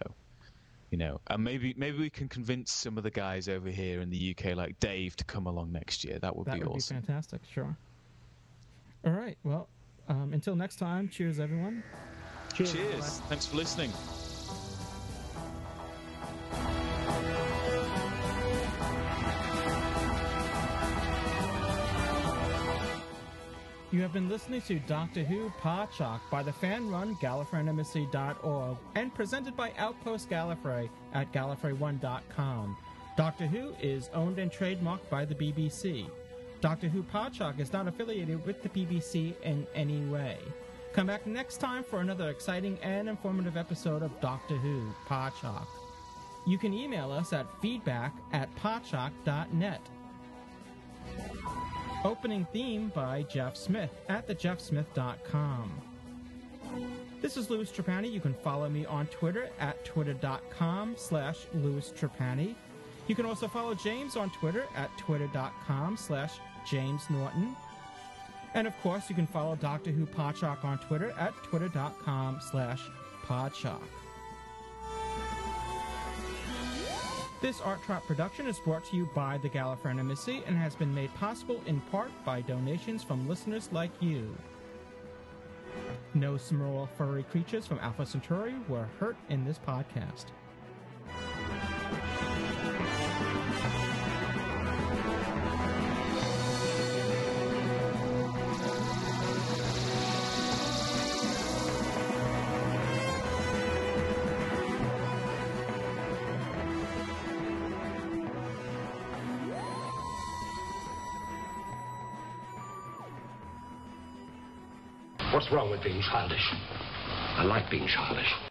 you know, and maybe maybe we can convince some of the guys over here in the UK, like Dave, to come along next year. That would be awesome. That be would awesome. be fantastic. Sure. All right. Well, um, until next time. Cheers, everyone. Cheers. Cheers. Thanks for listening. You have been listening to Doctor Who Podshock by the fan-run GallifreyanEmbassy.org and presented by Outpost Gallifrey at Gallifrey1.com. Doctor Who is owned and trademarked by the BBC. Doctor Who Podshock is not affiliated with the BBC in any way. Come back next time for another exciting and informative episode of Doctor Who Podshock. You can email us at feedback at podshock.net. Opening theme by Jeff Smith at thejeffsmith.com. This is Louis Trapani. You can follow me on Twitter at twitter.com slash Louis Trapani. You can also follow James on Twitter at twitter.com slash James Naughton. And of course, you can follow Doctor Who Podshock on Twitter at twitter.com slash Podshock. This Art Trap production is brought to you by the Gallifreyan Embassy and has been made possible in part by donations from listeners like you. No small furry creatures from Alpha Centauri were hurt in this podcast. What's wrong with being childish? I like being childish.